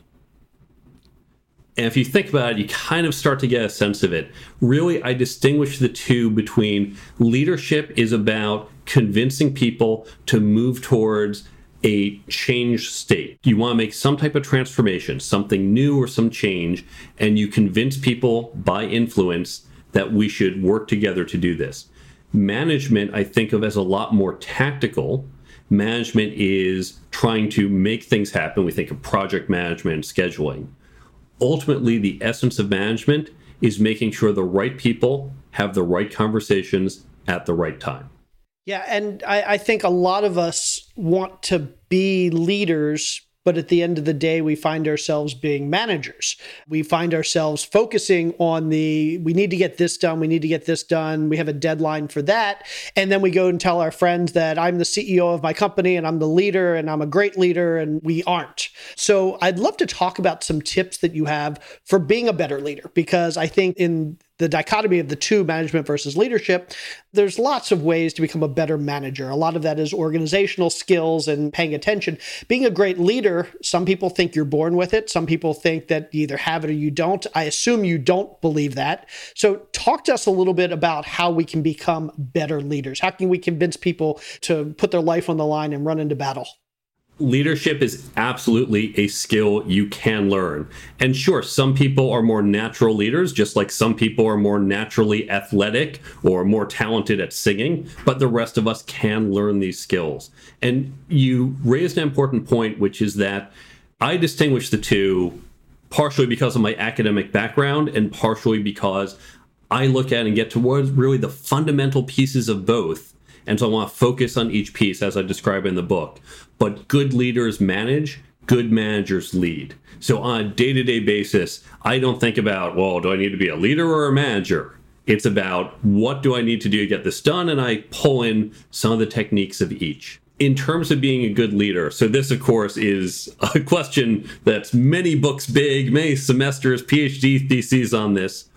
And if you think about it, you kind of start to get a sense of it. Really, I distinguish the two between leadership is about convincing people to move towards a changed state. You want to make some type of transformation, something new or some change, and you convince people by influence that we should work together to do this. Management, I think of as a lot more tactical. Management is trying to make things happen. We think of project management, scheduling. Ultimately, the essence of management is making sure the right people have the right conversations at the right time. Yeah, and I, I, think a lot of us want to be leaders but at the end of the day, we find ourselves being managers. We find ourselves focusing on the, we need to get this done, we need to get this done, we have a deadline for that. And then we go and tell our friends that I'm the CEO of my company and I'm the leader and I'm a great leader, and we aren't. So I'd love to talk about some tips that you have for being a better leader, because I think in the dichotomy of the two management versus leadership there's lots of ways to become a better manager. A lot of that is organizational skills and paying attention. Being a great leader some people think you're born with it. Some people think that you either have it or you don't. I assume you don't believe that. So talk to us a little bit about how we can become better leaders. How can we convince people to put their life on the line and run into battle leadership is absolutely a skill you can learn. And sure, some people are more natural leaders, just like some people are more naturally athletic or more talented at singing, but the rest of us can learn these skills. And you raised an important point, which is that I distinguish the two partially because of my academic background and partially because I look at and get towards really the fundamental pieces of both and so I want to focus on each piece as I describe in the book. But good leaders manage, good managers lead. So on a day to day basis, I don't think about, well, do I need to be a leader or a manager? It's about what do I need to do to get this done? And I pull in some of the techniques of each. In terms of being a good leader, so this, of course, is a question that's many books big, many semesters, PhD theses on this.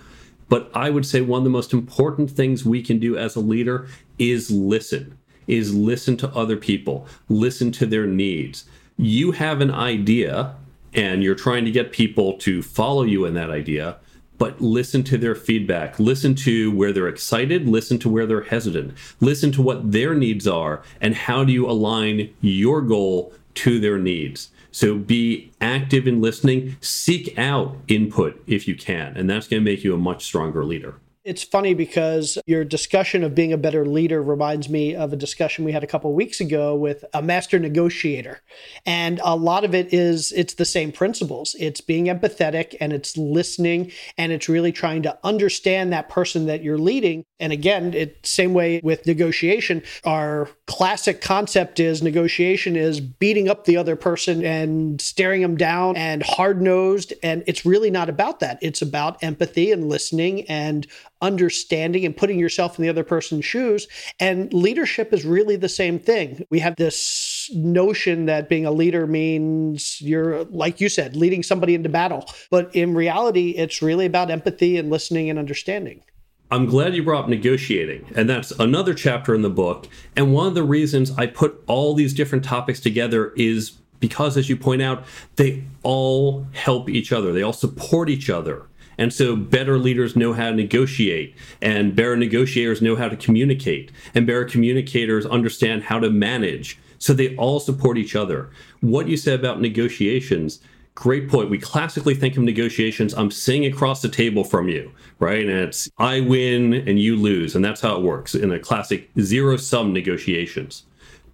But I would say one of the most important things we can do as a leader is listen, is listen to other people, listen to their needs. You have an idea and you're trying to get people to follow you in that idea, but listen to their feedback. Listen to where they're excited, listen to where they're hesitant, listen to what their needs are, and how do you align your goal to their needs. So be active in listening, seek out input if you can, and that's going to make you a much stronger leader. It's funny because your discussion of being a better leader reminds me of a discussion we had a couple weeks ago with a master negotiator. And a lot of it is it's the same principles. It's being empathetic and it's listening and it's really trying to understand that person that you're leading. And again, it same way with negotiation. Our classic concept is negotiation is beating up the other person and staring them down and hard-nosed and it's really not about that. It's about empathy and listening and understanding and putting yourself in the other person's shoes. And leadership is really the same thing. We have this notion that being a leader means you're, like you said, leading somebody into battle. But in reality, it's really about empathy and listening and understanding. I'm glad you brought up negotiating, and that's another chapter in the book. And one of the reasons I put all these different topics together is because, as you point out, they all help each other, they all support each other. And so better leaders know how to negotiate, and better negotiators know how to communicate, and better communicators understand how to manage. So they all support each other. What you said about negotiations, great point. We classically think of negotiations, I'm sitting across the table from you, right? And it's I win and you lose. And that's how it works in a classic zero sum negotiations.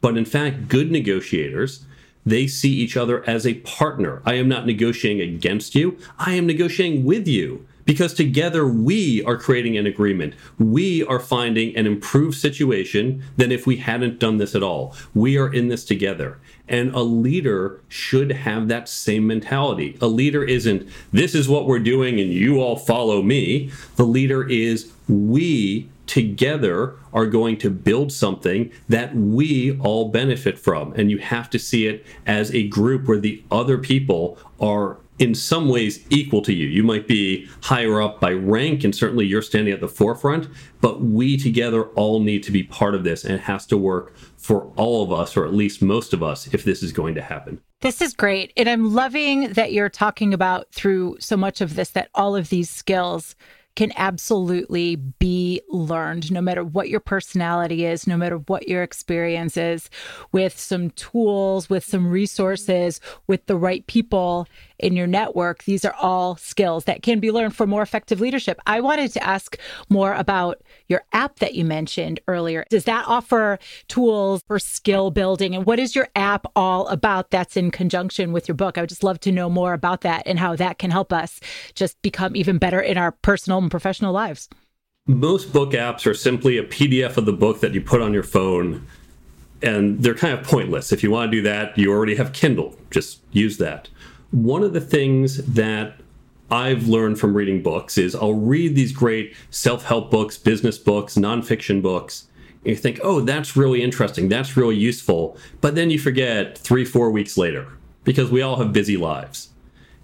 But in fact, good negotiators they see each other as a partner. I am not negotiating against you, I am negotiating with you. Because together we are creating an agreement. We are finding an improved situation than if we hadn't done this at all. We are in this together. And a leader should have that same mentality. A leader isn't, this is what we're doing and you all follow me. The leader is, we together are going to build something that we all benefit from. And you have to see it as a group where the other people are in some ways equal to you. You might be higher up by rank, and certainly you're standing at the forefront, but we together all need to be part of this, and it has to work for all of us, or at least most of us, if this is going to happen. This is great. And I'm loving that you're talking about through so much of this that all of these skills can absolutely be learned no matter what your personality is, no matter what your experience is, with some tools, with some resources, with the right people in your network. These are all skills that can be learned for more effective leadership. I wanted to ask more about your app that you mentioned earlier. Does that offer tools for skill building? And what is your app all about that's in conjunction with your book? I would just love to know more about that and how that can help us just become even better in our personal professional lives. Most book apps are simply a PDF of the book that you put on your phone and they're kind of pointless. If you want to do that, you already have Kindle. Just use that one of the things that I've learned from reading books is I'll read these great self help books, business books, nonfiction books. And you think, oh, that's really interesting. That's really useful. But then you forget three, four weeks later because we all have busy lives.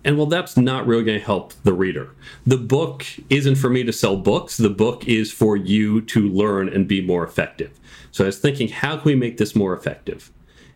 And well, that's not really going to help the reader. The book isn't for me to sell books. The book is for you to learn and be more effective. So I was thinking, how can we make this more effective?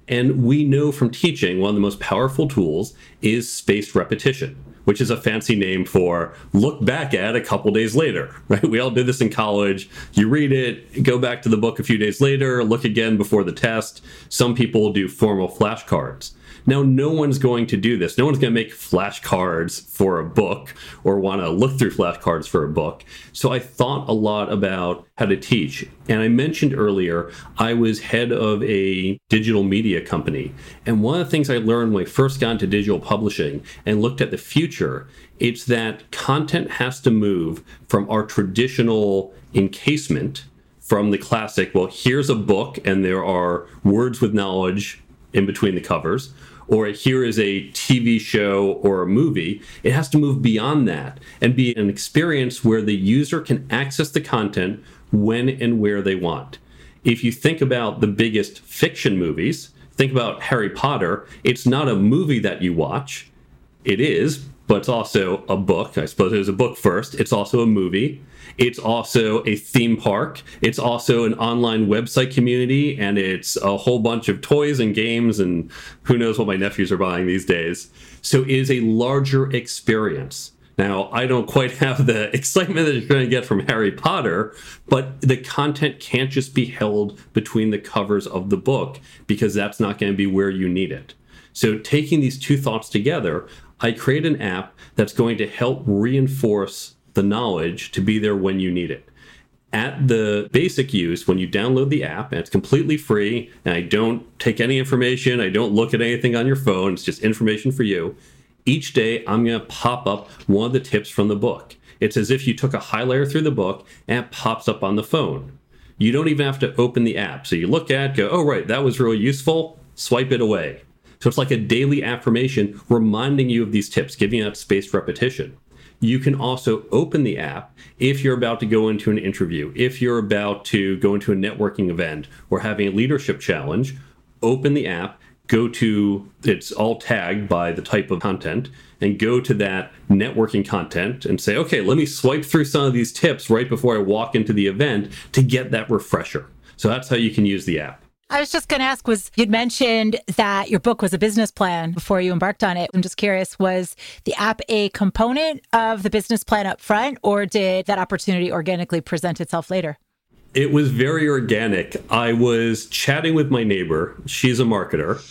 And we know from teaching one of the most powerful tools is spaced repetition, which is a fancy name for look back at a couple days later, right? We all did this in college. You read it, go back to the book a few days later, look again before the test. Some people do formal flashcards. Now, no one's going to do this. No one's going to make flashcards for a book or want to look through flashcards for a book. So I thought a lot about how to teach. And I mentioned earlier, I was head of a digital media company. And one of the things I learned when I first got into digital publishing and looked at the future, it's that content has to move from our traditional encasement from the classic, well, here's a book and there are words with knowledge in between the covers, or here is a TV show or a movie. It has to move beyond that and be an experience where the user can access the content when and where they want. If you think about the biggest fiction movies, think about Harry Potter, it's not a movie that you watch. It is, but it's also a book. I suppose it was a book first. It's also a movie. It's also a theme park. It's also an online website community, and it's a whole bunch of toys and games, and who knows what my nephews are buying these days. So it is a larger experience. Now, I don't quite have the excitement that you're going to get from Harry Potter, but the content can't just be held between the covers of the book because that's not going to be where you need it. So, taking these two thoughts together, I create an app that's going to help reinforce the knowledge to be there when you need it. At the basic use, when you download the app, and it's completely free, and I don't take any information, I don't look at anything on your phone, it's just information for you. Each day, I'm going to pop up one of the tips from the book. It's as if you took a highlighter through the book and it pops up on the phone. You don't even have to open the app. So you look at, go, oh, right, that was really useful, swipe it away. So it's like a daily affirmation reminding you of these tips, giving you that spaced repetition. You can also open the app if you're about to go into an interview, if you're about to go into a networking event or having a leadership challenge, open the app, go to it's all tagged by the type of content and go to that networking content and say, okay, let me swipe through some of these tips right before I walk into the event to get that refresher. So that's how you can use the app. I was just going to ask was you'd mentioned that your book was a business plan before you embarked on it. I'm just curious was the app a component of the business plan up front or did that opportunity organically present itself later? It was very organic. I was chatting with my neighbor. She's a marketer.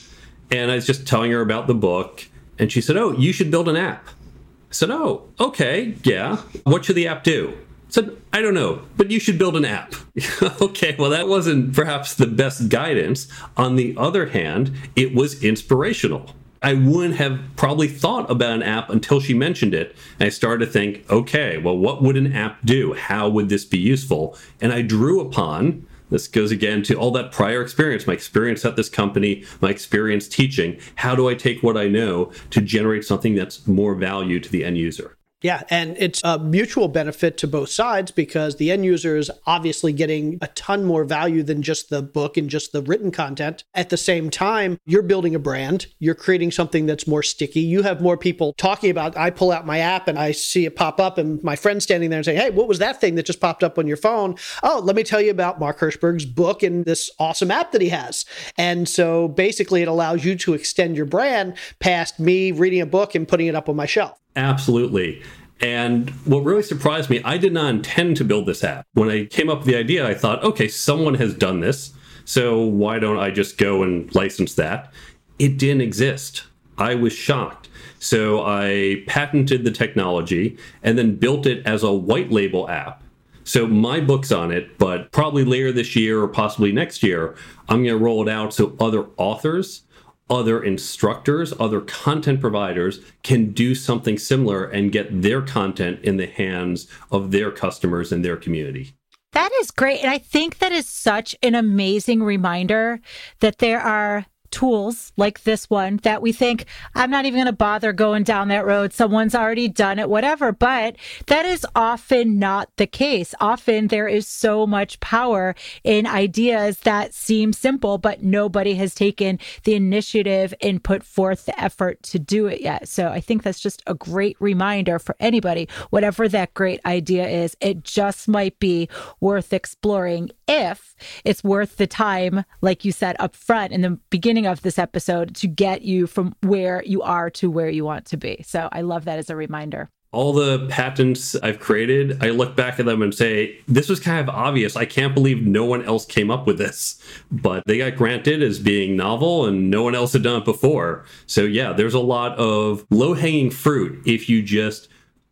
And I was just telling her about the book. And she said, Oh, you should build an app. I said, Oh, okay. Yeah. What should the app do? Said, I don't know, but you should build an app. okay, well, that wasn't perhaps the best guidance. On the other hand, it was inspirational. I wouldn't have probably thought about an app until she mentioned it. And I started to think, okay, well, what would an app do? How would this be useful? And I drew upon this goes again to all that prior experience, my experience at this company, my experience teaching. How do I take what I know to generate something that's more value to the end user? Yeah, and it's a mutual benefit to both sides because the end user is obviously getting a ton more value than just the book and just the written content. At the same time, you're building a brand, you're creating something that's more sticky. You have more people talking about I pull out my app and I see it pop up and my friend standing there and saying, "Hey, what was that thing that just popped up on your phone?" "Oh, let me tell you about Mark Herschberg's book and this awesome app that he has." And so basically it allows you to extend your brand past me reading a book and putting it up on my shelf. Absolutely. And what really surprised me, I did not intend to build this app. When I came up with the idea, I thought, okay, someone has done this. So why don't I just go and license that? It didn't exist. I was shocked. So I patented the technology and then built it as a white label app. So my book's on it, but probably later this year or possibly next year, I'm going to roll it out so other authors other instructors, other content providers can do something similar and get their content in the hands of their customers and their community. That is great. And I think that is such an amazing reminder that there are tools like this one that we think, I'm not even going to bother going down that road. Someone's already done it, whatever. But that is often not the case. Often there is so much power in ideas that seem simple, but nobody has taken the initiative and put forth the effort to do it yet. So I think that's just a great reminder for anybody, whatever that great idea is, it just might be worth exploring if it's worth the time, like you said up front in the beginning of this episode, to get you from where you are to where you want to be. So I love that as a reminder. All the patents I've created, I look back at them and say, this was kind of obvious. I can't believe no one else came up with this. But they got granted as being novel and no one else had done it before. So, yeah, there's a lot of low hanging fruit if you just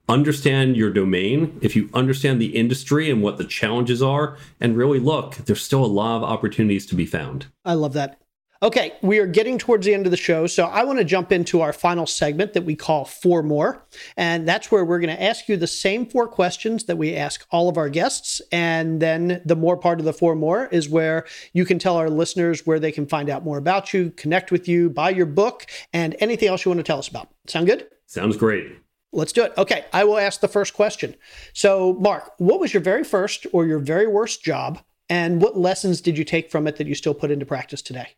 understand your domain, if you understand the industry and what the challenges are, and really look, there's still a lot of opportunities to be found. I love that. Okay, we are getting towards the end of the show, so I want to jump into our final segment that we call Four More. And that's where we're going to ask you the same four questions that we ask all of our guests. And then the more part of the Four More is where you can tell our listeners where they can find out more about you, connect with you, buy your book, and anything else you want to tell us about. Sound good? Sounds great. Let's do it. Okay, I will ask the first question. So, Mark, what was your very first or your very worst job? And what lessons did you take from it that you still put into practice today?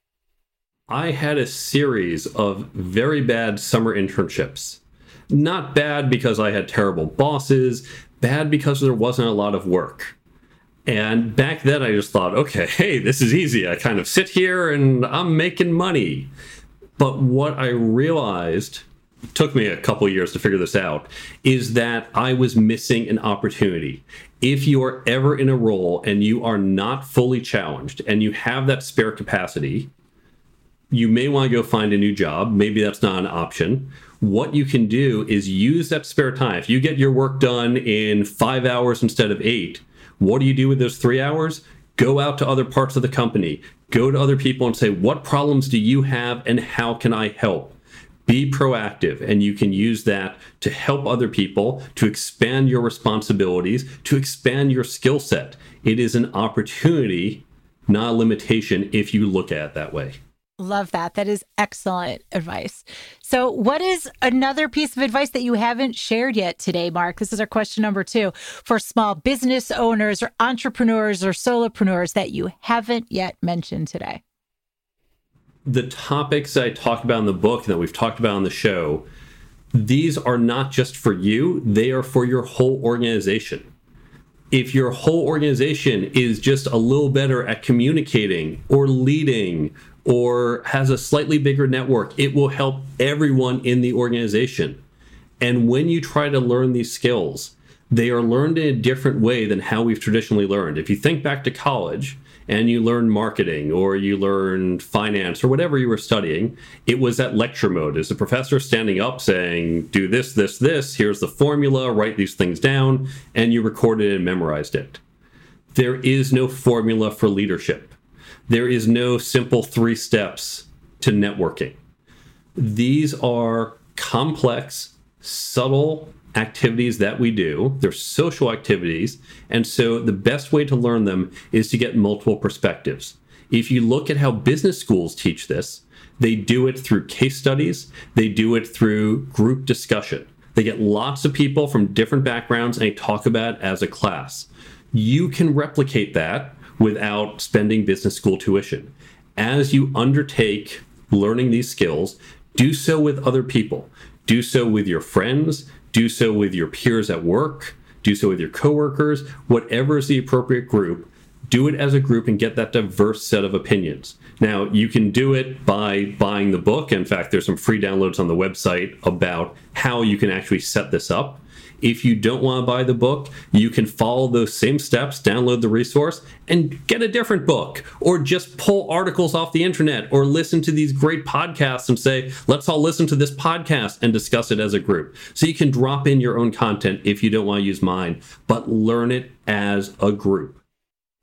I had a series of very bad summer internships. Not bad because I had terrible bosses, bad because there wasn't a lot of work. And back then I just thought, okay, hey, this is easy. I kind of sit here and I'm making money. But what I realized took me a couple years to figure this out is that I was missing an opportunity. If you are ever in a role and you are not fully challenged and you have that spare capacity, you may want to go find a new job. Maybe that's not an option. What you can do is use that spare time. If you get your work done in five hours instead of eight, what do you do with those three hours? Go out to other parts of the company, go to other people and say, What problems do you have and how can I help? Be proactive, and you can use that to help other people, to expand your responsibilities, to expand your skill set. It is an opportunity, not a limitation, if you look at it that way. Love that. That is excellent advice. So, what is another piece of advice that you haven't shared yet today, Mark? This is our question number two for small business owners or entrepreneurs or solopreneurs that you haven't yet mentioned today. The topics I talk about in the book and that we've talked about on the show, these are not just for you, they are for your whole organization. If your whole organization is just a little better at communicating or leading or has a slightly bigger network, it will help everyone in the organization. And when you try to learn these skills, they are learned in a different way than how we've traditionally learned. If you think back to college and you learn marketing or you learn finance or whatever you were studying, it was at lecture mode. Is the professor standing up saying, do this, this, this, here's the formula, write these things down, and you recorded and memorized it. There is no formula for leadership. There is no simple three steps to networking. These are complex, subtle activities that we do. They're social activities. And so the best way to learn them is to get multiple perspectives. If you look at how business schools teach this, they do it through case studies, they do it through group discussion. They get lots of people from different backgrounds and they talk about it as a class. You can replicate that without spending business school tuition. As you undertake learning these skills, do so with other people. Do so with your friends, do so with your peers at work, do so with your coworkers, whatever is the appropriate group. Do it as a group and get that diverse set of opinions. Now, you can do it by buying the book. In fact, there's some free downloads on the website about how you can actually set this up. If you don't want to buy the book, you can follow those same steps, download the resource, and get a different book, or just pull articles off the internet, or listen to these great podcasts and say, let's all listen to this podcast and discuss it as a group. So you can drop in your own content if you don't want to use mine, but learn it as a group.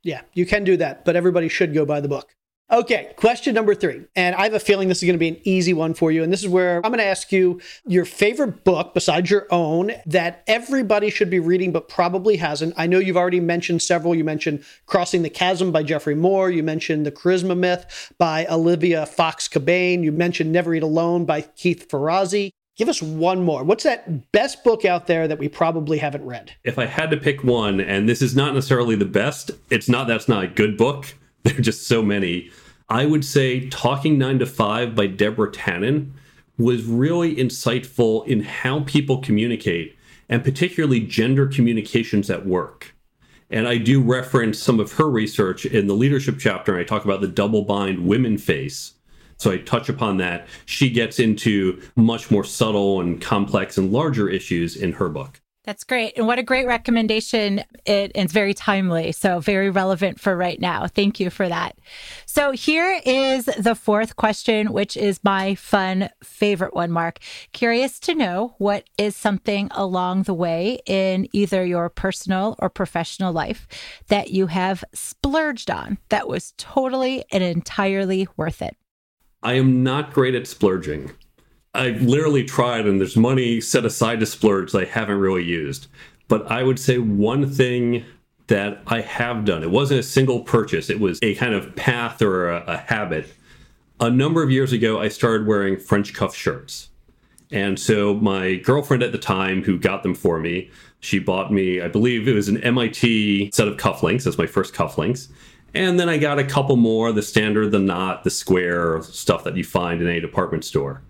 Yeah, you can do that, but everybody should go buy the book. Okay, question number three. And I have a feeling this is going to be an easy one for you. And this is where I'm going to ask you your favorite book besides your own that everybody should be reading but probably hasn't. I know you've already mentioned several. You mentioned Crossing the Chasm by Geoffrey Moore. You mentioned The Charisma Myth by Olivia Fox Cabane. You mentioned Never Eat Alone by Keith Ferrazzi. Give us one more. What's that best book out there that we probably haven't read? If I had to pick one, and this is not necessarily the best, it's not that's not a good book. There are just so many. I would say Talking Nine to Five by Deborah Tannen was really insightful in how people communicate and particularly gender communications at work. And I do reference some of her research in the leadership chapter. I talk about the double bind women face. So I touch upon that. She gets into much more subtle and complex and larger issues in her book. That's great. And what a great recommendation. It, it's very timely, so very relevant for right now. Thank you for that. So here is the fourth question, which is my fun favorite one, Mark. Curious to know what is something along the way in either your personal or professional life that you have splurged on that was totally and entirely worth it. I am not great at splurging. I've literally tried, and there's money set aside to splurge that I haven't really used. But I would say one thing that I have done, it wasn't a single purchase, it was a kind of path or a, a habit. A number of years ago, I started wearing French cuff shirts. And so my girlfriend at the time, who got them for me, she bought me, I believe it was an MIT set of cufflinks. That's my first cufflinks. And then I got a couple more, the standard, the knot, the square, stuff that you find in a department store.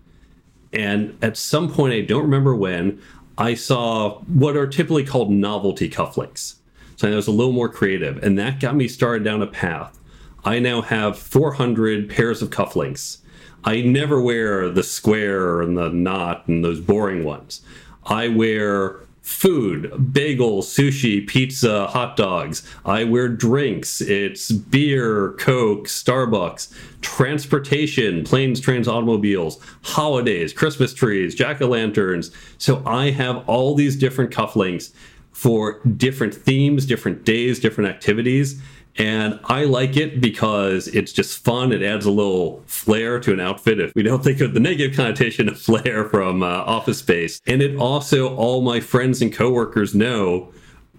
And at some point, I don't remember when, I saw what are typically called novelty cufflinks. So I was a little more creative, and that got me started down a path. I now have 400 pairs of cufflinks. I never wear the square and the knot and those boring ones. I wear food, bagels, sushi, pizza, hot dogs. I wear drinks. It's beer, Coke, Starbucks, transportation, planes, trains, automobiles, holidays, Christmas trees, jack o' lanterns. So I have all these different cufflinks for different themes, different days, different activities. And I like it because it's just fun. It adds a little flair to an outfit. If we don't think of the negative connotation of flair from uh, Office Space, and it also all my friends and coworkers know.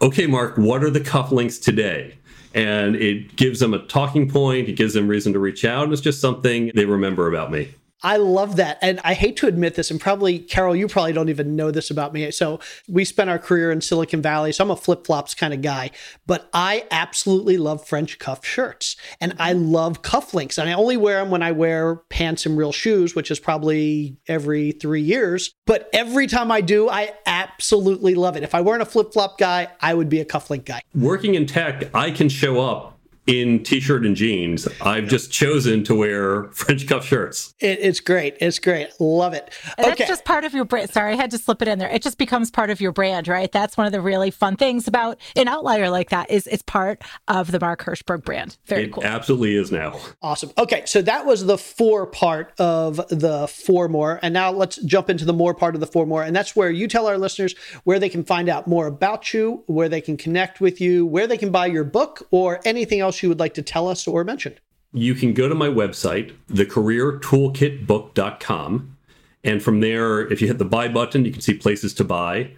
Okay, Mark, what are the cufflinks today? And it gives them a talking point. It gives them reason to reach out. And it's just something they remember about me. I love that. And I hate to admit this, and probably, Carol, you probably don't even know this about me. So we spent our career in Silicon Valley. So I'm a flip flops kind of guy, but I absolutely love French cuff shirts and I mm-hmm. love cufflinks. And I only wear them when I wear pants and real shoes, which is probably every three years. But every time I do, I absolutely love it. If I weren't a flip flop guy, I would be a cufflink guy. Working in tech, I can show up in t-shirt and jeans. I've just chosen to wear French cuff shirts. It, it's great. It's great. Love it. Okay. That's just part of your brand. Sorry, I had to slip it in there. It just becomes part of your brand, right? That's one of the really fun things about an outlier like that is it's part of the Mark Herschberg brand. Very it cool. Absolutely is now. Awesome. Okay, so that was the four part of the four more, and now let's jump into the more part of the four more, and that's where you tell our listeners where they can find out more about you, where they can connect with you, where they can buy your book, or anything else else you would like to tell us or mention? You can go to my website, thecareertoolkitbook.com. And from there, if you hit the buy button, you can see places to buy.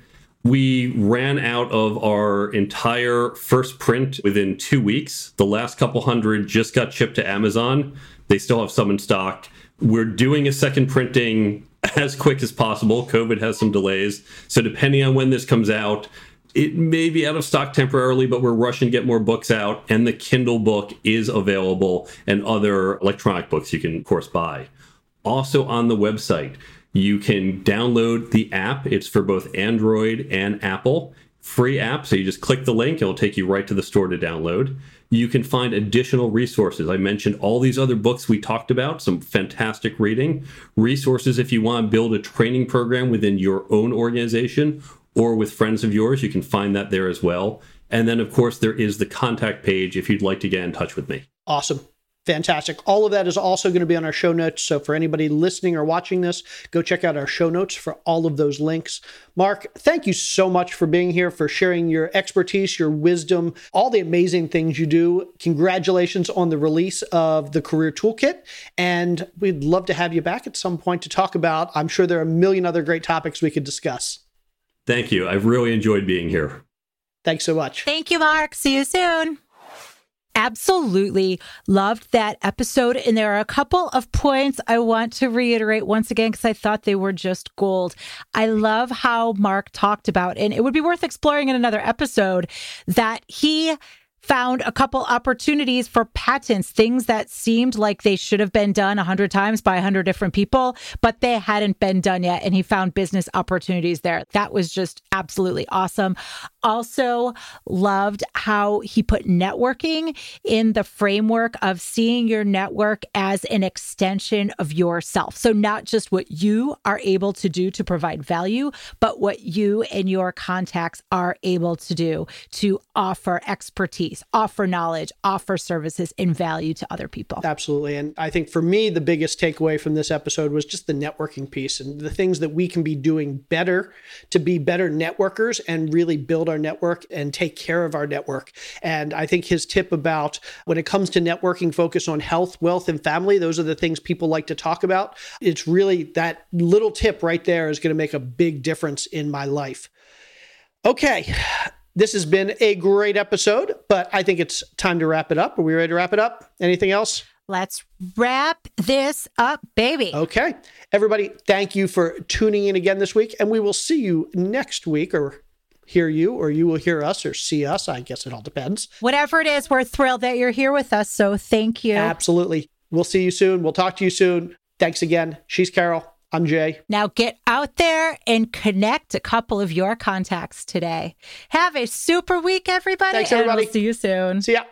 We ran out of our entire first print within two weeks. The last couple hundred just got shipped to Amazon. They still have some in stock. We're doing a second printing as quick as possible. COVID has some delays. So, depending on when this comes out, it may be out of stock temporarily, but we're rushing to get more books out, and the Kindle book is available, and other electronic books you can, of course, buy. Also on the website, you can download the app. It's for both Android and Apple. Free app, so you just click the link, it'll take you right to the store to download. You can find additional resources. I mentioned all these other books we talked about, some fantastic reading. Resources if you want to build a training program within your own organization or with friends of yours. You can find that there as well. And then, of course, there is the contact page if you'd like to get in touch with me. Awesome. Fantastic. All of that is also going to be on our show notes. So, for anybody listening or watching this, go check out our show notes for all of those links. Mark, thank you so much for being here, for sharing your expertise, your wisdom, all the amazing things you do. Congratulations on the release of the Career Toolkit. And we'd love to have you back at some point to talk about, I'm sure there are a million other great topics we could discuss. Thank you. I've really enjoyed being here. Thanks so much. Thank you, Mark. See you soon. Absolutely loved that episode. And there are a couple of points I want to reiterate once again because I thought they were just gold. I love how Mark talked about, and it would be worth exploring in another episode, that he found a couple opportunities for patents, things that seemed like they should have been done a hundred times by a hundred different people, but they hadn't been done yet. And he found business opportunities there. That was just absolutely awesome. Also, loved how he put networking in the framework of seeing your network as an extension of yourself. So, not just what you are able to do to provide value, but what you and your contacts are able to do to offer expertise expertise, offer knowledge, offer services and value to other people. Absolutely. And I think for me, the biggest takeaway from this episode was just the networking piece and the things that we can be doing better to be better networkers and really build our network and take care of our network. And I think his tip about when it comes to networking, focus on health, wealth, and family, those are the things people like to talk about. It's really that little tip right there is going to make a big difference in my life. Okay, this has been a great episode, but I think it's time to wrap it up. Are we ready to wrap it up? Anything else? Let's wrap this up, baby. Okay. Everybody, thank you for tuning in again this week, and we will see you next week or hear you or you will hear us or see us. I guess it all depends. Whatever it is, we're thrilled that you're here with us. So thank you. Absolutely. We'll see you soon. We'll talk to you soon. Thanks again. She's Carol. I'm Jay. Now get out there and connect a couple of your contacts today. Have a super week, everybody. Thanks, everybody. we'll see you soon. See ya.